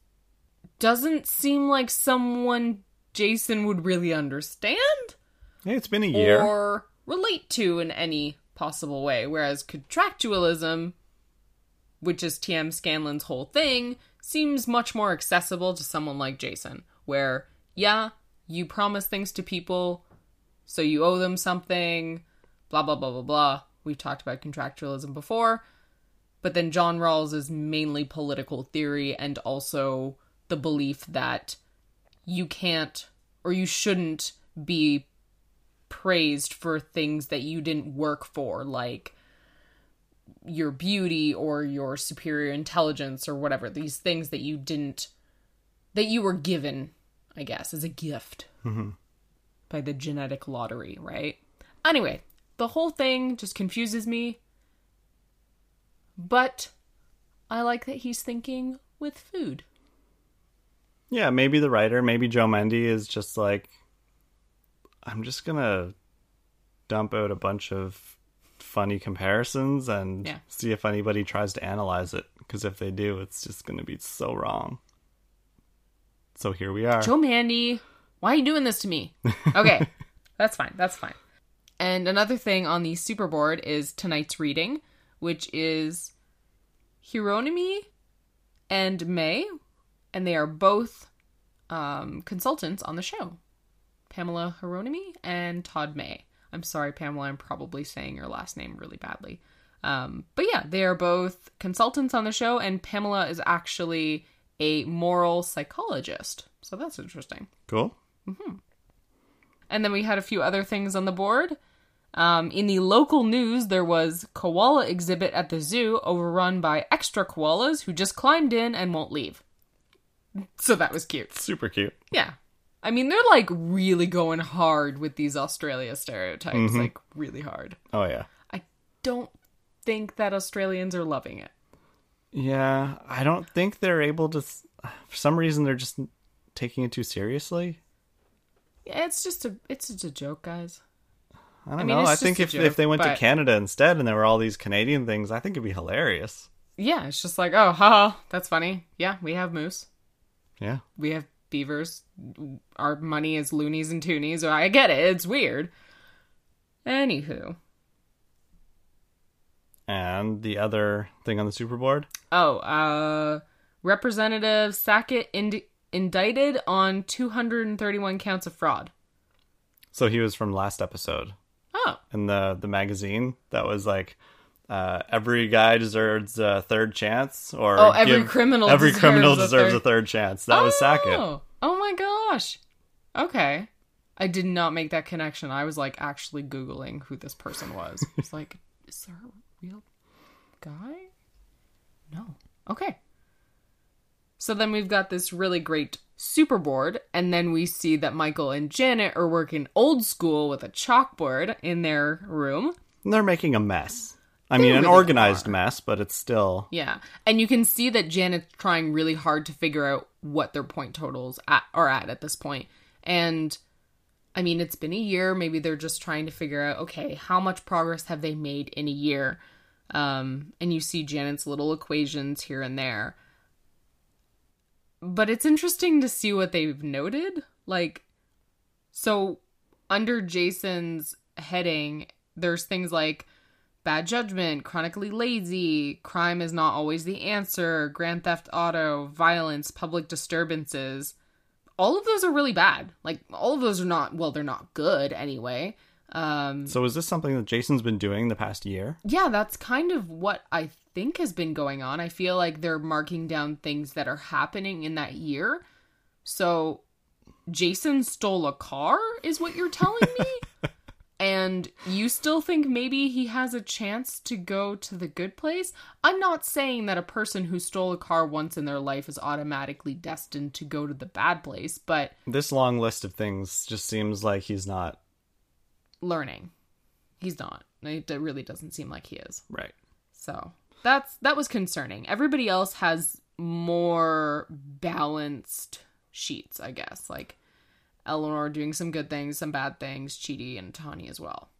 doesn't seem like someone Jason would really understand Hey, it's been a year. or relate to in any possible way. Whereas contractualism, which is TM Scanlon's whole thing, seems much more accessible to someone like Jason. Where, yeah, you promise things to people, so you owe them something, blah, blah, blah, blah, blah. We've talked about contractualism before. But then John Rawls is mainly political theory and also the belief that you can't or you shouldn't be praised for things that you didn't work for, like your beauty or your superior intelligence or whatever. These things that you didn't, that you were given, I guess, as a gift mm-hmm. by the genetic lottery, right? Anyway, the whole thing just confuses me. But I like that he's thinking with food. Yeah, maybe the writer, maybe Joe Mande is just like, I'm just gonna dump out a bunch of funny comparisons and Yeah. see if anybody tries to analyze it. Because if they do, it's just gonna be so wrong. So here we are. Joe Mande Why are you doing this to me? [LAUGHS] Okay, that's fine. That's fine. And another thing on the super board is tonight's reading, which is Hieronymi and May, and they are both um, consultants on the show. Pamela Hieronymi and Todd May. I'm sorry, Pamela, I'm probably saying your last name really badly. Um, but yeah, they are both consultants on the show, and Pamela is actually a moral psychologist. So that's interesting. Cool. And then we had a few other things on the board. Um, in the local news, there was koala exhibit at the zoo overrun by extra koalas who just climbed in and won't leave. So that was cute. Super cute. Yeah. I mean, they're like really going hard with these Australia stereotypes, mm-hmm. like really hard. Oh yeah. I don't think that Australians are loving it. Yeah, I don't think they're able to. For some reason, they're just taking it too seriously. Yeah, it's just a it's just a joke, guys. I don't I mean, know. I think if joke, if they went to Canada instead and there were all these Canadian things, I think it'd be hilarious. Yeah, it's just like, oh, haha, that's funny. Yeah, we have moose. Yeah. we have beavers. Our money is loonies and toonies. I get it. It's weird. Anywho. And the other thing on the super board, Oh, uh, Representative Sackett ind- indicted on 231 counts of fraud. so he was from last episode Oh, in the the magazine that was like. Uh, every guy deserves a third chance, or Oh, every criminal every deserves criminal a deserves third- a third chance. That was Sackett. Oh, oh my gosh. Okay. I did not make that connection. I was like actually Googling who this person was. [LAUGHS] It's like, is there a real guy? No. Okay. So then we've got this really great super board, and then we see that Michael and Janet are working old school with a chalkboard in their room. And They're making a mess. I mean, an organized are. mess, but it's still Yeah. And you can see that Janet's trying really hard to figure out what their point totals at, are at at this point. And I mean, it's been a year. Maybe they're just trying to figure out, okay, how much progress have they made in a year? Um, and you see Janet's little equations here and there. But it's interesting to see what they've noted. Like, so under Jason's heading, there's things like bad judgment, chronically lazy, crime is not always the answer, grand theft auto, violence, public disturbances. All of those are really bad. Like all of those are not well, they're not good anyway. Um So is this something that Jason's been doing the past year? yeah, that's kind of what I think has been going on. I feel like they're marking down things that are happening in that year. So Jason stole a car is what you're telling me? [LAUGHS] and you still think maybe he has a chance to go to the good place? I'm not saying that a person who stole a car once in their life is automatically destined to go to the bad place, but This long list of things just seems like he's not learning. He's not. It really doesn't seem like he is. right. So that's that was concerning. Everybody else has more balanced sheets, I guess. Like Eleanor doing some good things, some bad things, Chidi and Tani as well.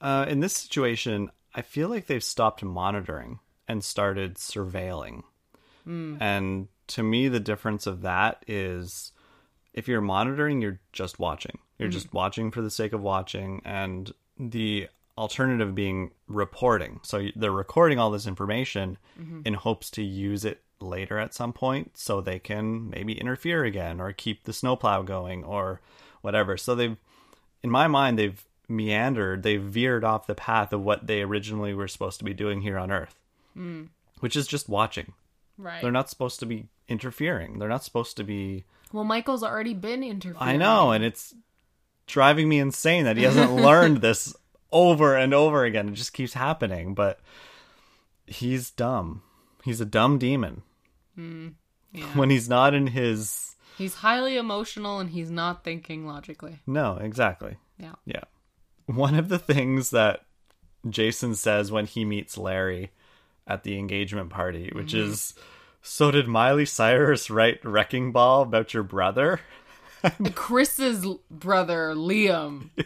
Uh, in this situation, I feel like they've stopped monitoring and started surveilling. Hmm. And to me, the difference of that is if you're monitoring, you're just watching. You're hmm. just watching for the sake of watching. And the alternative being reporting. So they're recording all this information mm-hmm. in hopes to use it later at some point so they can maybe interfere again or keep the snowplow going or whatever. So they've in my mind, they've meandered, they've veered off the path of what they originally were supposed to be doing here on Earth, mm. which is just watching. Right. They're not supposed to be interfering. They're not supposed to be. well, Michael's already been interfering. I know, and it's driving me insane that he hasn't [LAUGHS] learned this over and over again. It just keeps happening, but he's dumb. He's a dumb demon. Yeah. [LAUGHS] When he's not in his. He's highly emotional and he's not thinking logically. No, exactly. Yeah. Yeah. One of the things that Jason says when he meets Larry at the engagement party, which Mm-hmm. is, So did Miley Cyrus write Wrecking Ball about your brother? [LAUGHS] Chris's brother, Liam. [LAUGHS]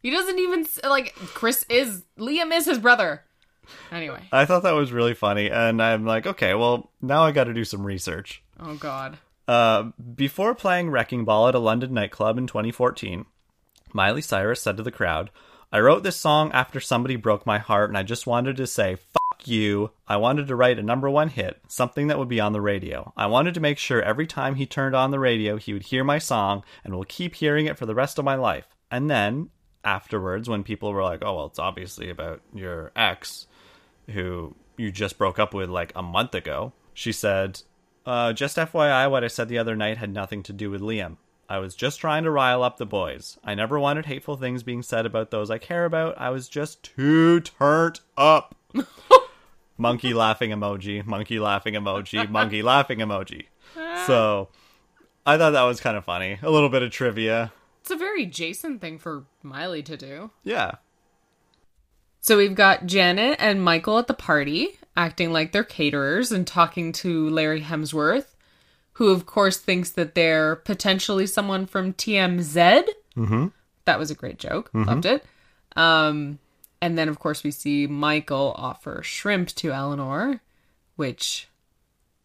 He doesn't even like Chris is Liam is his brother. Anyway. I thought that was really funny. And I'm like, okay, well, now I got to do some research. Oh god. Uh, before playing Wrecking Ball at a London nightclub in 2014, Miley Cyrus said to the crowd, I wrote this song after somebody broke my heart, and I just wanted to say, fuck you. I wanted to write a number one hit, something that would be on the radio. I wanted to make sure every time he turned on the radio, he would hear my song and will keep hearing it for the rest of my life. And then, afterwards, when people were like, oh, well, it's obviously about your ex who you just broke up with like a month ago, she said, uh, just FYI, what I said the other night had nothing to do with Liam. I was just trying to rile up the boys. I never wanted hateful things being said about those I care about. I was just too turned up. [LAUGHS] monkey laughing emoji, monkey laughing emoji, monkey laughing emoji. So I thought that was kind of funny. A little bit of trivia. It's a very Jason thing for Miley to do. Yeah. So we've got Janet and Michael at the party, acting like they're caterers and talking to Larry Hemsworth, who of course thinks that they're potentially someone from TMZ. Mm-hmm. That was a great joke. Loved it. Um, and then of course we see Michael offer shrimp to Eleanor, which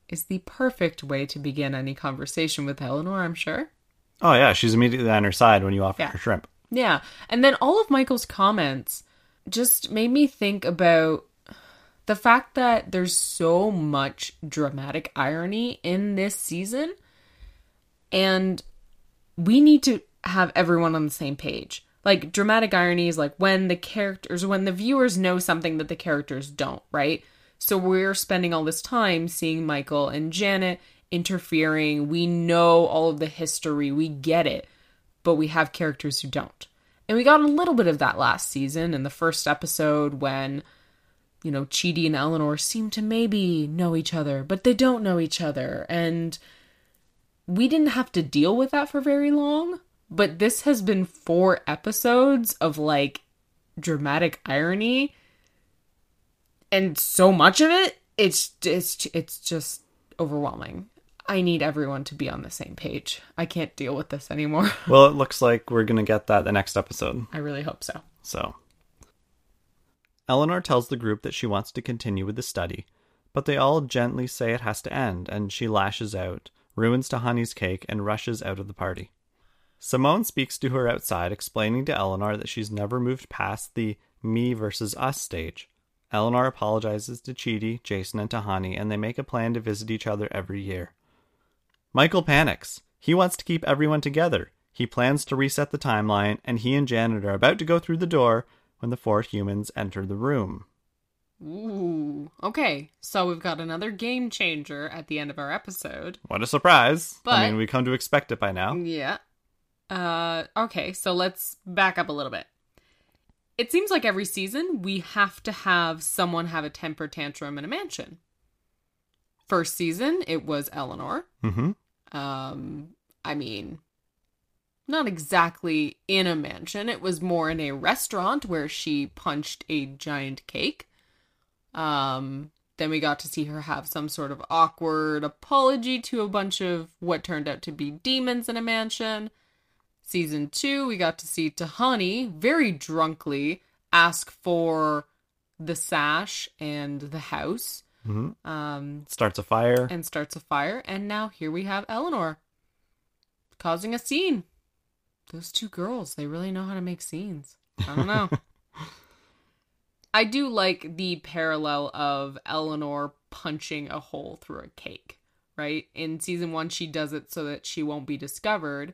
is the perfect way to begin any conversation with Eleanor, I'm sure. Oh, yeah. She's immediately on her side when you offer Yeah. her shrimp. Yeah. And then all of Michael's comments just made me think about the fact that there's so much dramatic irony in this season. And we need to have everyone on the same page. Like dramatic irony is like when the characters, when the viewers know something that the characters don't, right? So we're spending all this time seeing Michael and Janet interfering. We know all of the history, we get it, but we have characters who don't. And we got a little bit of that last season in the first episode when, you know, Chidi and Eleanor seem to maybe know each other, but they don't know each other. And we didn't have to deal with that for very long. But this has been four episodes of like dramatic irony. And so much of it, it's it's it's just overwhelming. I need everyone to be on the same page. I can't deal with this anymore. [LAUGHS] Well, it looks like we're going to get that the next episode. I really hope so. So, Eleanor tells the group that she wants to continue with the study, but they all gently say it has to end, and she lashes out, ruins Tahani's cake, and rushes out of the party. Simone speaks to her outside, explaining to Eleanor that she's never moved past the me versus us stage. Eleanor apologizes to Chidi, Jason, and Tahani, and they make a plan to visit each other every year. Michael panics. He wants to keep everyone together. He plans to reset the timeline, and he and Janet are about to go through the door when the four humans enter the room. Ooh. Okay, so we've got another game changer at the end of our episode. What a surprise! I mean, we come to expect it by now. Yeah. Uh okay, so let's back up a little bit. It seems like every season we have to have someone have a temper tantrum in a mansion. First season it was Eleanor. Mm-hmm. Um I mean not exactly in a mansion. It was more in a restaurant where she punched a giant cake. Um then we got to see her have some sort of awkward apology to a bunch of what turned out to be demons in a mansion. Season two, we got to see Tahani very drunkly ask for the sash and the house. Hmm Um, Starts a fire. and starts a fire. And now here we have Eleanor causing a scene. Those two girls, they really know how to make scenes. I don't know. [LAUGHS] I do like the parallel of Eleanor punching a hole through a cake, right? In season one, she does it so that she won't be discovered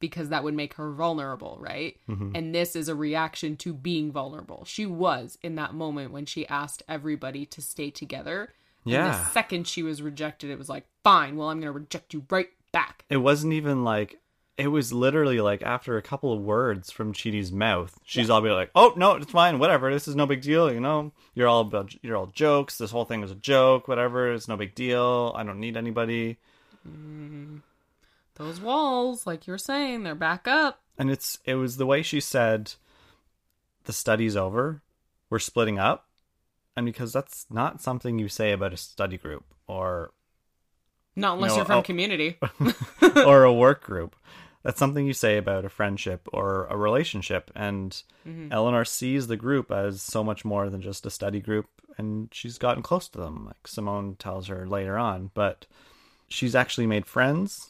because that would make her vulnerable, right? Mhm. And this is a reaction to being vulnerable. She was in that moment when she asked everybody to stay together. And Yeah. the second she was rejected, it was like, fine, well, I'm going to reject you right back. It wasn't even like it was literally like after a couple of words from Chidi's mouth, she's all be like, "Oh no, it's fine, whatever. This is no big deal. You know, you're all about, you're all jokes. This whole thing was a joke. Whatever. It's no big deal. I don't need anybody." Those walls, like you were saying, they're back up. And it's it was the way she said, "The study's over. We're splitting up," and because that's not something you say about a study group or Not unless No, you're from oh. community. [LAUGHS] or a work group. That's something you say about a friendship or a relationship. And Mm-hmm. Eleanor sees the group as so much more than just a study group, and she's gotten close to them, like Simone tells her later on. But she's actually made friends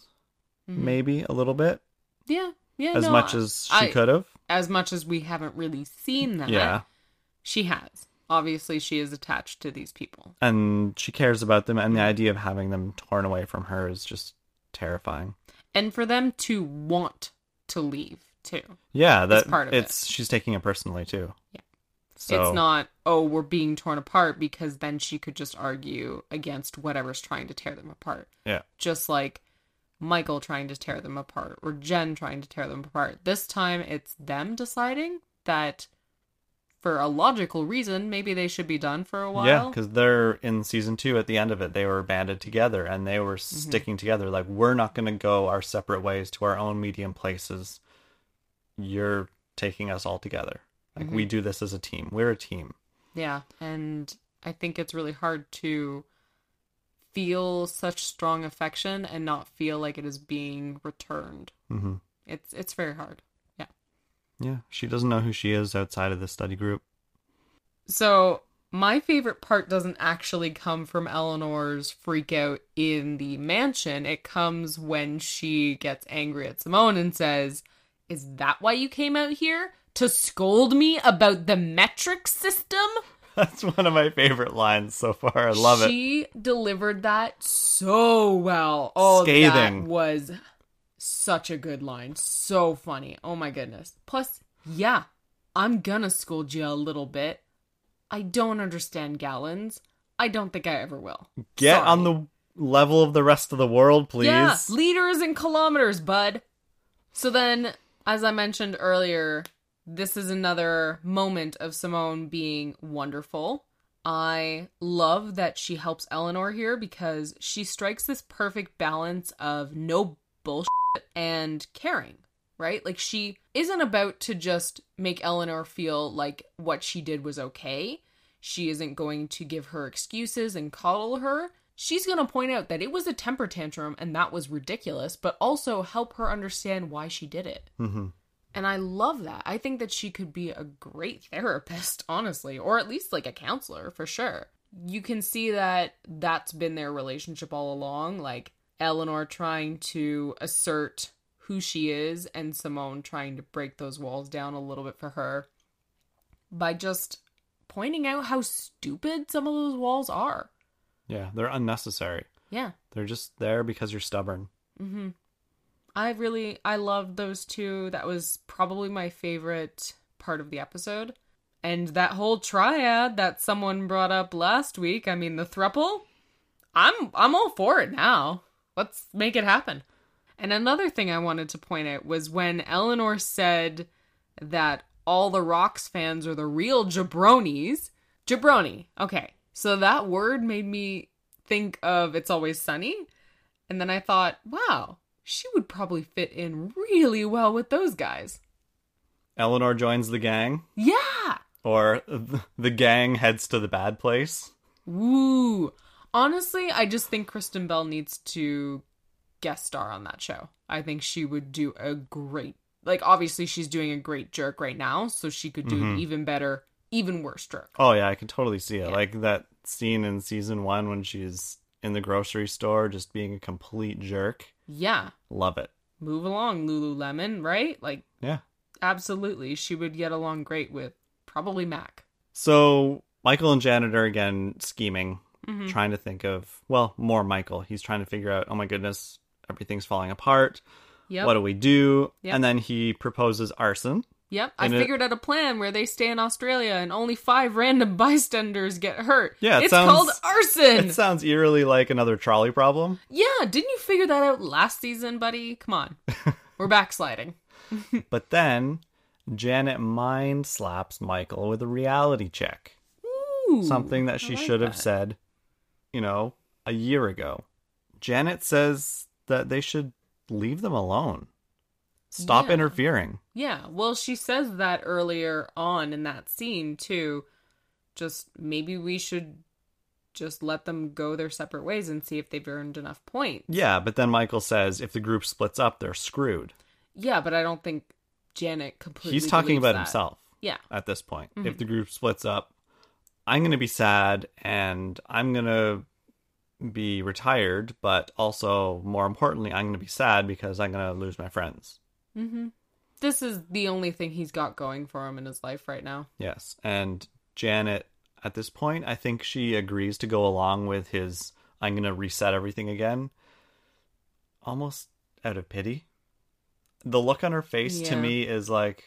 Mm-hmm. maybe a little bit, Yeah, yeah. as no, much as she could have. As much as we haven't really seen that. Yeah. She has. Obviously, she is attached to these people. And she cares about them, and the idea of having them torn away from her is just terrifying. And for them to want to leave, too. Yeah, that part of it's she's taking it personally too. Yeah. So It's not, oh, we're being torn apart because then she could just argue against whatever's trying to tear them apart. Yeah. Just like Michael trying to tear them apart or Gen trying to tear them apart. This time it's them deciding that for a logical reason, maybe they should be done for a while. Yeah, because they're in season two. At the end of it, they were banded together and they were Mm-hmm. sticking together. Like we're not going to go our separate ways to our own medium places. You're taking us all together. Like Mm-hmm. we do this as a team. We're a team. Yeah, and I think it's really hard to feel such strong affection and not feel like it is being returned. hmm It's it's very hard. Yeah. Yeah, she doesn't know who she is outside of the study group. So my favorite part doesn't actually come from Eleanor's freak out in the mansion. It comes when she gets angry at Simone and says, Is that why you came out here? To scold me about the metric system? [LAUGHS] That's one of my favorite lines so far. I love it. She delivered that so well. Oh, Scathing. that was such a good line. So funny. Oh my goodness. Plus, yeah, I'm gonna scold you a little bit. I don't understand gallons. I don't think I ever will. Get Sorry. on the level of the rest of the world, please. Yeah, liters and kilometers, bud. So then, as I mentioned earlier, this is another moment of Simone being wonderful. I love that she helps Eleanor here because she strikes this perfect balance of no bullshit and caring, right? Like she isn't about to just make Eleanor feel like what she did was okay. She isn't going to give her excuses and coddle her. She's going to point out that it was a temper tantrum and that was ridiculous, but also help her understand why she did it. hmm And I love that. I think that she could be a great therapist, honestly, or at least like a counselor for sure. You can see that that's been their relationship all along. Like Eleanor trying to assert who she is, and Simone trying to break those walls down a little bit for her by just pointing out how stupid some of those walls are. Yeah, they're unnecessary. Yeah. They're just there because you're stubborn. Mm-hmm. I really I loved those two. That was probably my favorite part of the episode. And that whole triad that someone brought up last week, I mean the thruple, I'm I'm all for it now. Let's make it happen. And another thing I wanted to point out was when Eleanor said that all the Rocks fans are the real jabronis. Jabroni. Okay. So that word made me think of It's Always Sunny. And then I thought, wow, she would probably fit in really well with those guys. Eleanor joins the gang, Yeah. or the gang heads to the bad place. Woo. Honestly, I just think Kristen Bell needs to guest star on that show. I think she would do a great like obviously she's doing a great jerk right now, so she could do an even better, even worse jerk. Oh yeah, I can totally see it. Yeah. Like that scene in season one when she's in the grocery store just being a complete jerk. Yeah. Love it. Move along, Lululemon, right? Like Yeah. absolutely. She would get along great with probably Mac. So Michael and Janet are again scheming, Mm-hmm. trying to think of well, more Michael. He's trying to figure out, oh my goodness, everything's falling apart. Yep. What do we do? Yep. And then he proposes arson. Yep, I And it- figured out a plan where they stay in Australia and only five random [LAUGHS] bystanders get hurt. Yeah, it it's sounds- called arson. [LAUGHS] It sounds eerily like another trolley problem. Yeah, didn't you figure that out last season, buddy? Come on, [LAUGHS] we're backsliding. But then Janet mind slaps Michael with a reality check. Ooh, Something that she like should have that. said, you know, a year ago. Janet says that they should leave them alone. Stop Yeah. interfering. Yeah, well, she says that earlier on in that scene too. Just maybe we should just let them go their separate ways and see if they've earned enough points. Yeah, but then Michael says if the group splits up, they're screwed. Yeah, but I don't think Janet completely. He's talking about that. himself Yeah, at this point. Mm-hmm. If the group splits up, I'm going to be sad and I'm going to be retired, but also more importantly, I'm going to be sad because I'm going to lose my friends. This is the only thing he's got going for him in his life right now. Yes. And Janet, at this point, I think she agrees to go along with his I'm going to reset everything again, almost out of pity. The look on her face to me is like,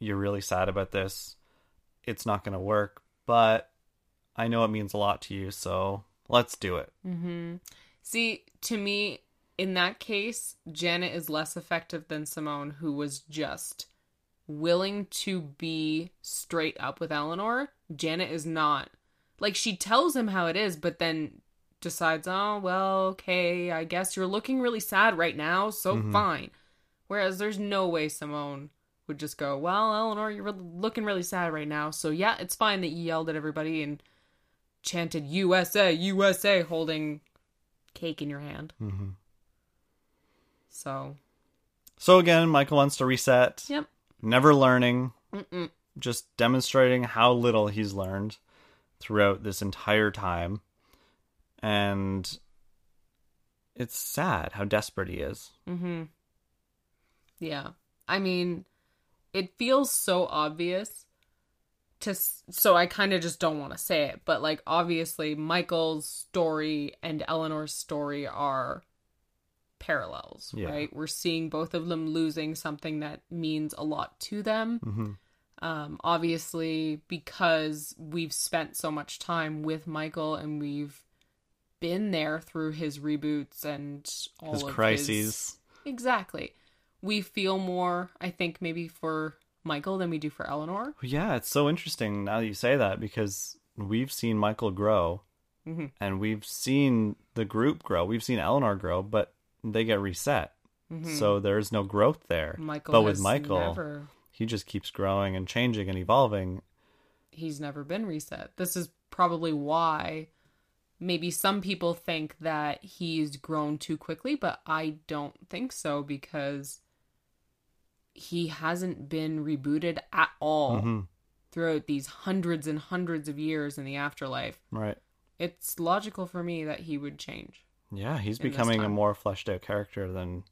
you're really sad about this. It's not going to work, but I know it means a lot to you, so let's do it. Mm-hmm. See, to me, in that case, Janet is less effective than Simone, who was just willing to be straight up with Eleanor. Janet is not. Like, she tells him how it is, but then decides, oh, well, okay, I guess you're looking really sad right now, so fine. Whereas there's no way Simone would just go, well, Eleanor, you're looking really sad right now, so yeah, it's fine that you yelled at everybody and chanted USA, USA, holding cake in your hand. Mm-hmm. So, So again, Michael wants to reset. yep. never learning, Mm-mm. just demonstrating how little he's learned throughout this entire time. And it's sad how desperate he is. Mm-hmm. Yeah. I mean, it feels so obvious to so I kind of just don't want to say it, but like obviously Michael's story and Eleanor's story are parallels, Yeah. right? We're seeing both of them losing something that means a lot to them. hmm Um, obviously, because we've spent so much time with Michael and we've been there through his reboots and all His of crises. his exactly. We feel more, I think, maybe for Michael than we do for Eleanor. Yeah, it's so interesting now that you say that because we've seen Michael grow Mhm. and we've seen the group grow. We've seen Eleanor grow, but they get reset. So there's no growth there. Mm-hmm. Michael, but with Michael, never, he just keeps growing and changing and evolving. he's never been reset. This is probably why maybe some people think that he's grown too quickly, but I don't think so because he hasn't been rebooted at all Mhm. throughout these hundreds and hundreds of years in the afterlife. Right. It's logical for me that he would change. Yeah, he's becoming a more fleshed out character than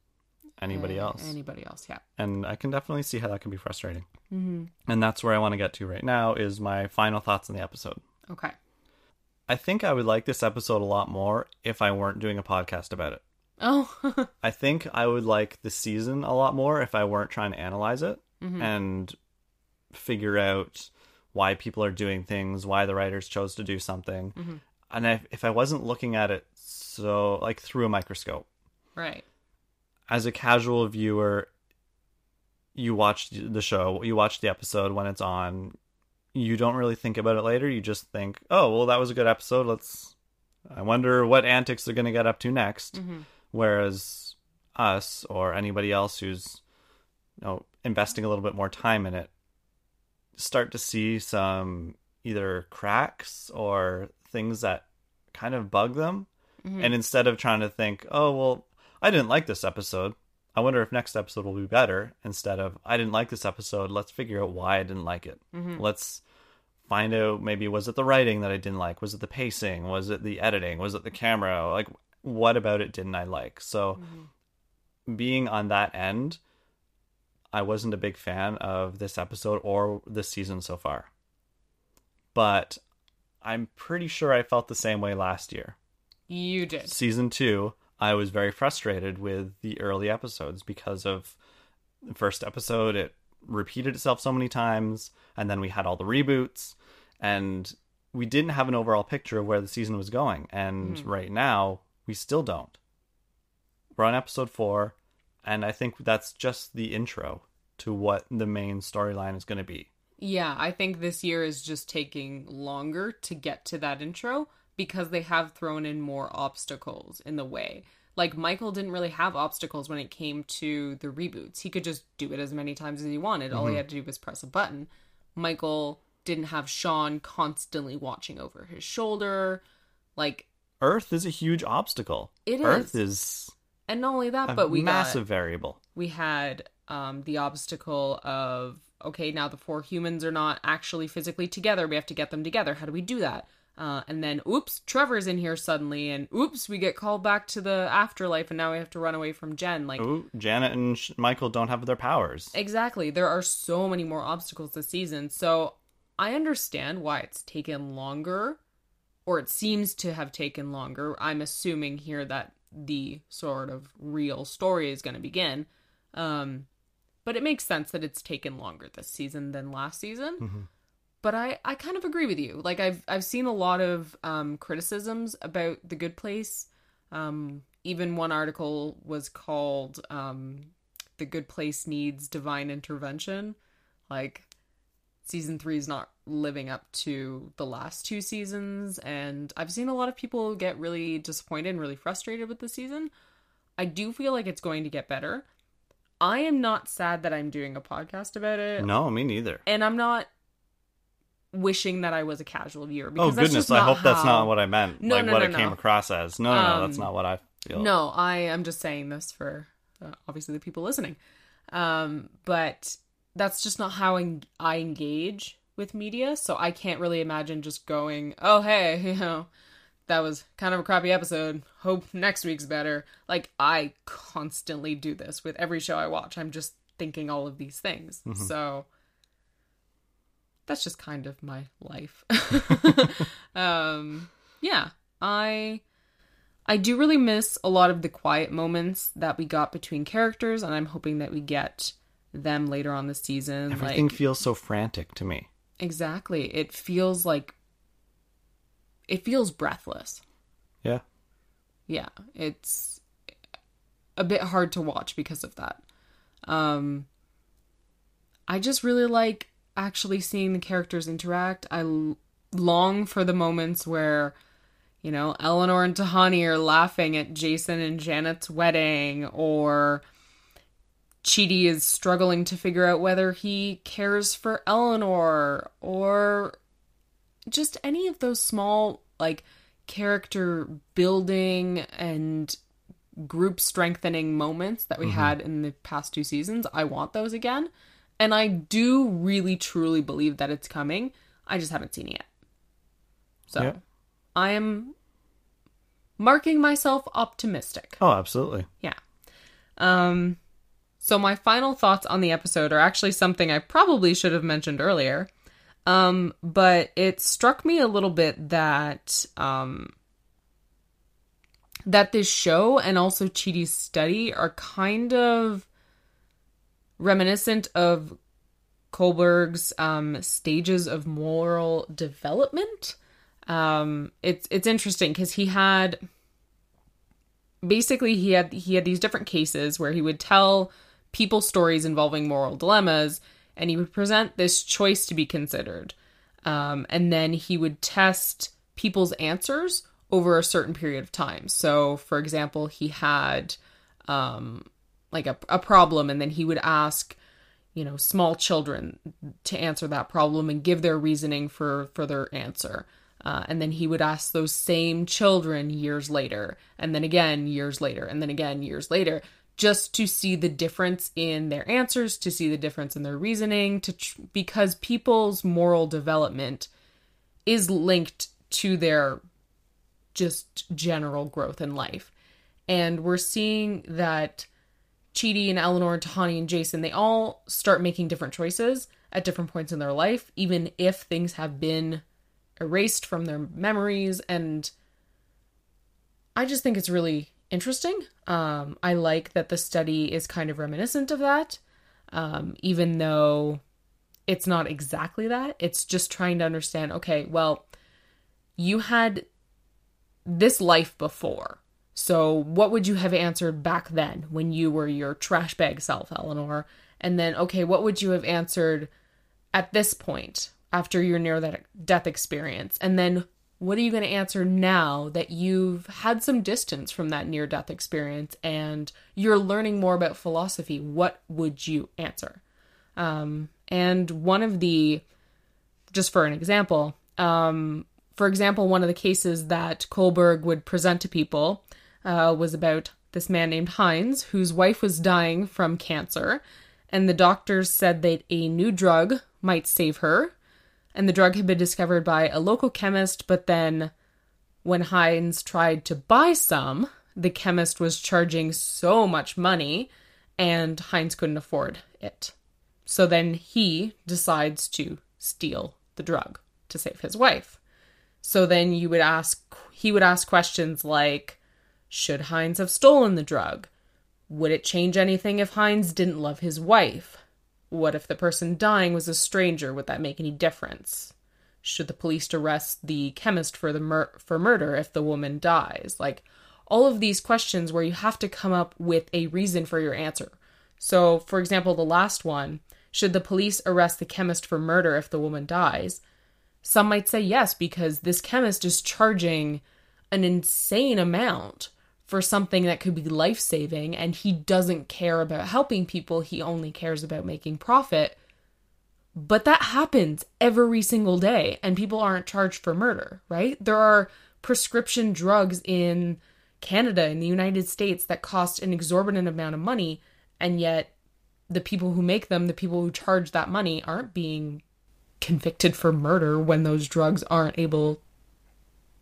anybody else. Anybody else, yeah. and I can definitely see how that can be frustrating. Mm-hmm. And that's where I want to get to right now is my final thoughts on the episode. Okay. I think I would like this episode a lot more if I weren't doing a podcast about it. Oh, [LAUGHS] I think I would like the season a lot more if I weren't trying to analyze it Mm-hmm. and figure out why people are doing things, why the writers chose to do something. Mm-hmm. And if, if I wasn't looking at it so like through a microscope, right. as a casual viewer, you watch the show, you watch the episode when it's on. You don't really think about it later. You just think, "Oh, well, that was a good episode. Let's." I wonder what antics they're going to get up to next. Mm-hmm. Whereas us or anybody else who's, you know, investing a little bit more time in it, start to see some either cracks or things that kind of bug them. Mm-hmm. And instead of trying to think, oh, well, I didn't like this episode. I wonder if next episode will be better. Instead of, I didn't like this episode. Let's figure out why I didn't like it. Mm-hmm. Let's find out maybe was it the writing that I didn't like? Was it the pacing? Was it the editing? Was it the camera? Like, what about it didn't I like? So, mm-hmm. being on that end, I wasn't a big fan of this episode or this season so far. But I'm pretty sure I felt the same way last year You did. season two, I was very frustrated with the early episodes because of the first episode. It repeated itself so many times, and then we had all the reboots, and we didn't have an overall picture of where the season was going. And hmm. right now, we still don't. We're on episode four, and I think that's just the intro to what the main storyline is going to be. Yeah, I think this year is just taking longer to get to that intro because they have thrown in more obstacles in the way. Like Michael didn't really have obstacles when it came to the reboots. He could just do it as many times as he wanted. All he had to do was press a button. Michael didn't have Shawn constantly watching over his shoulder. Like Earth is a huge obstacle. It is. Earth is. and not only that, but we got massive variable. we had um, the obstacle of okay now the four humans are not actually physically together we have to get them together how do we do that Uh, and then, oops, Trevor's in here suddenly, and oops, we get called back to the afterlife, and now we have to run away from Gen. Like, Ooh, Janet and Sh- Michael don't have their powers. Exactly. There are so many more obstacles this season. So I understand why it's taken longer, or it seems to have taken longer. I'm assuming here that the sort of real story is going to begin. Um, but it makes sense that it's taken longer this season than last season. But I, I kind of agree with you. Like I've I've seen a lot of um, criticisms about the Good Place. Um, even one article was called um, "The Good Place needs divine intervention." Like season three is not living up to the last two seasons, and I've seen a lot of people get really disappointed and really frustrated with the season. I do feel like it's going to get better. I am not sad that I'm doing a podcast about it, No, me neither. and I'm not wishing that I was a casual viewer. Oh Because that's goodness, just I hope that's not what I meant. No, like no, what no, it came across as. No, no, no, that's Um, not what I feel. No, I am just saying this for uh, obviously the people listening. Um, but that's just not how en- I engage with media. So I can't really imagine just going, "Oh, hey, [LAUGHS] you know, that was kind of a crappy episode. Hope next week's better." Like I constantly do this with every show I watch. I'm just thinking all of these things. So that's just kind of my life. [LAUGHS] um, yeah, I I do really miss a lot of the quiet moments that we got between characters, and I'm hoping that we get them later on this season. Everything like feels so frantic to me. exactly, it feels like it feels breathless. Yeah. Yeah, it's a bit hard to watch because of that. Um I just really like actually seeing the characters interact. I l- long for the moments where you know, Eleanor and Tahani are laughing at Jason and Janet's wedding or Chidi is struggling to figure out whether he cares for Eleanor or just any of those small like character building and group strengthening moments that we had in the past two seasons. I want those again. And I do really truly believe that it's coming. I just haven't seen it yet. So Yeah. I am marking myself optimistic. Oh, absolutely. Yeah. Um so my final thoughts on the episode are actually something I probably should have mentioned earlier. Um but it struck me a little bit that um that this show and also Chidi's study are kind of reminiscent of Kohlberg's um, stages of moral development. Um, it's it's interesting because he had basically he had he had these different cases where he would tell people stories involving moral dilemmas, and he would present this choice to be considered, um, and then he would test people's answers over a certain period of time. So, for example, he had um, like a, a problem, and then he would ask you know small children to answer that problem and give their reasoning for for their answer uh, and then he would ask those same children years later and then again years later and then again years later just to see the difference in their answers to see the difference in their reasoning to tr- because people's moral development is linked to their just general growth in life and we're seeing that Chidi and Eleanor and Tahani and Jason, they all start making different choices at different points in their life, even if things have been erased from their memories. And I just think it's really interesting. Um, I like that the study is kind of reminiscent of that, um, even though it's not exactly that. It's just trying to understand okay, well, you had this life before. So, what would you have answered back then when you were your trash bag self, Eleanor? And then, okay, what would you have answered at this point after your near death experience? And then, what are you going to answer now that you've had some distance from that near death experience and you're learning more about philosophy? What would you answer? Um, and one of the, just for an example, um, for example, one of the cases that Kohlberg would present to people uh, was about this man named Heinz, whose wife was dying from cancer, and the doctors said that a new drug might save her. And the drug had been discovered by a local chemist, but then when Heinz tried to buy some, the chemist was charging so much money and Heinz couldn't afford it. So then he decides to steal the drug to save his wife. So then you would ask, he would ask questions like, should Heinz have stolen the drug? Would it change anything if Heinz didn't love his wife? What if the person dying was a stranger? Would that make any difference? Should the police arrest the chemist for the mur- for murder if the woman dies? Like all of these questions where you have to come up with a reason for your answer. So, for example, the last one, should the police arrest the chemist for murder if the woman dies? Some might say yes because this chemist is charging an insane amount for something that could be life saving and he doesn't care about helping people, he only cares about making profit. But that happens every single day and people aren't charged for murder, right? There are prescription drugs in Canada in the United States that cost an exorbitant amount of money and yet the people who make them, the people who charge that money aren't being convicted for murder when those drugs aren't able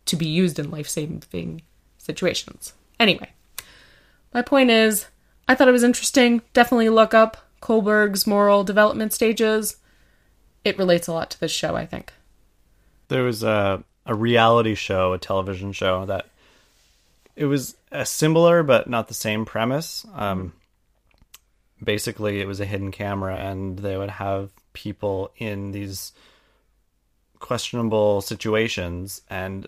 to be used in life-saving situations. Anyway, my point is, I thought it was interesting. Definitely look up Kohlberg's moral development stages. It relates a lot to this show, I think. There was a a reality show, a television show that it was a similar but not the same premise. Um, basically, it was a hidden camera, and they would have people in these questionable situations, and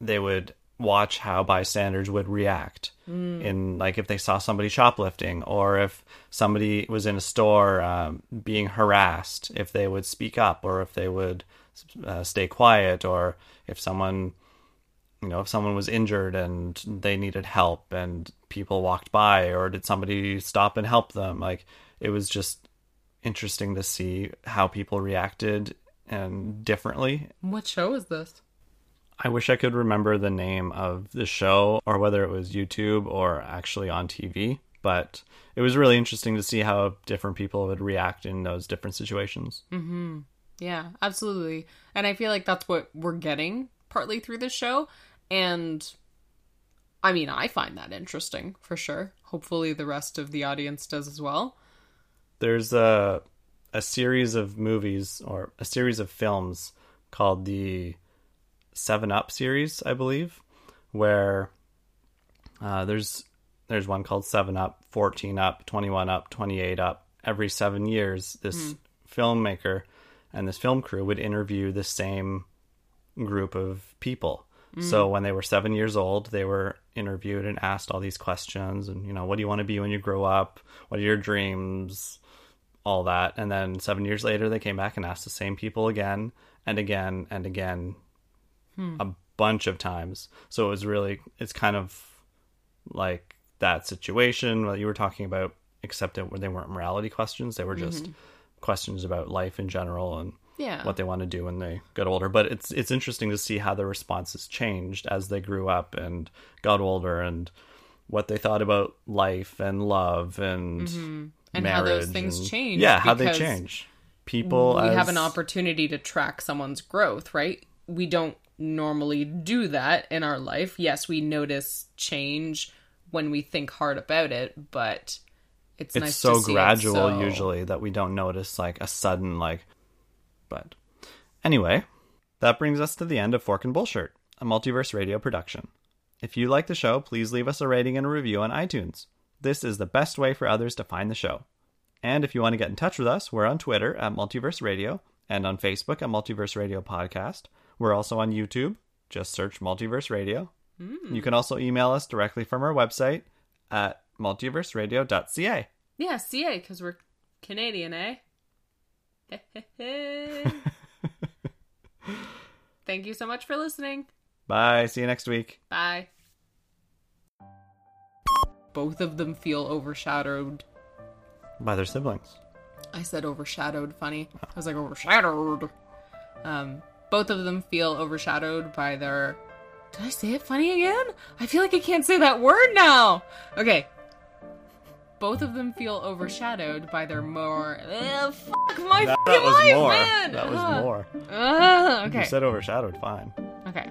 they would watch how bystanders would react in like if they saw somebody shoplifting or if somebody was in a store um, being harassed if they would speak up or if they would uh, stay quiet or if someone you know if someone was injured and they needed help and people walked by or did somebody stop and help them. Like it was just interesting to see how people reacted and differently. What show is this? I wish I could remember the name of the show or whether it was YouTube or actually on TV, but it was really interesting to see how different people would react in those different situations. Mm-hmm. Yeah, absolutely. And I feel like that's what we're getting partly through this show. And I mean, I find that interesting for sure. Hopefully, the rest of the audience does as well. There's a a series of movies or a series of films called the Seven Up series, I believe, where uh, there's there's one called Seven Up, Fourteen Up, Twenty One Up, Twenty Eight Up. Every seven years, this filmmaker and this film crew would interview the same group of people. So when they were seven years old, they were interviewed and asked all these questions, and you know, what do you want to be when you grow up? What are your dreams? All that, and then seven years later, they came back and asked the same people again and again and again, a bunch of times. So it was really, it's kind of like that situation that you were talking about, except that they weren't morality questions; they were just questions about life in general and Yeah. what they want to do when they get older. But it's it's interesting to see how the responses changed as they grew up and got older, and what they thought about life and love and Mm-hmm. And how those things and- change, Yeah, how they change. People we as, have an opportunity to track someone's growth, right? We don't normally do that in our life. Yes, we notice change when we think hard about it, but it's, It's nice so to see it gradual so- usually that we don't notice like a sudden like. But anyway, that brings us to the end of Fork and Bullshirt, a multiverse radio production. If you like the show, please leave us a rating and a review on iTunes. This is the best way for others to find the show. And if you want to get in touch with us, we're on Twitter at Multiverse Radio and on Facebook at Multiverse Radio Podcast. We're also on YouTube. Just search Multiverse Radio. You can also email us directly from our website at multiverseradio.ca. Yeah, CA, because we're Canadian, eh? [LAUGHS] Thank you so much for listening. Bye. See you next week. Bye. Both of them feel overshadowed. By their siblings. I said overshadowed funny. I was like overshadowed. Um, both of them feel overshadowed by their. Did I say it funny again? I feel like I can't say that word now. Okay. both of them feel overshadowed by their more. Ugh, fuck my That, fucking that was life, more. man! That was Ugh. more. Ugh, okay. You said overshadowed. Fine. Okay.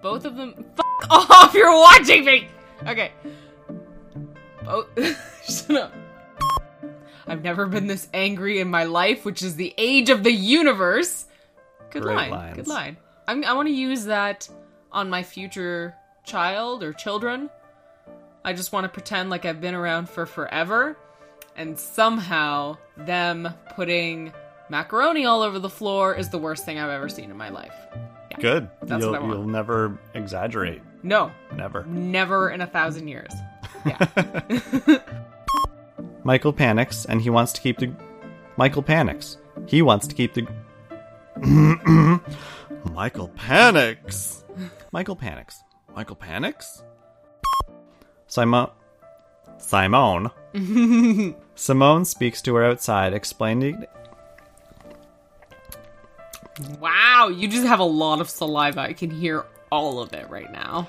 Both of them. Fuck [LAUGHS] off! You're watching me! Okay. Both. [LAUGHS] Shut up. I've never been this angry in my life, which is the age of the universe. Good Great line. lines. Good line. I'm, I want to use that on my future child or children. I just want to pretend like I've been around for forever, and somehow them putting macaroni all over the floor is the worst thing I've ever seen in my life. Yeah. Good. That's you'll, what I want. you'll never exaggerate. No, Never. never in a thousand years. Yeah. [LAUGHS] [LAUGHS] Michael panics and he wants to keep the. Michael panics. He wants to keep the. [COUGHS] Michael panics. Michael panics. Michael panics? Simon. Simone. [LAUGHS] Simone speaks to her outside, explaining. wow, you just have a lot of saliva. I can hear all of it right now.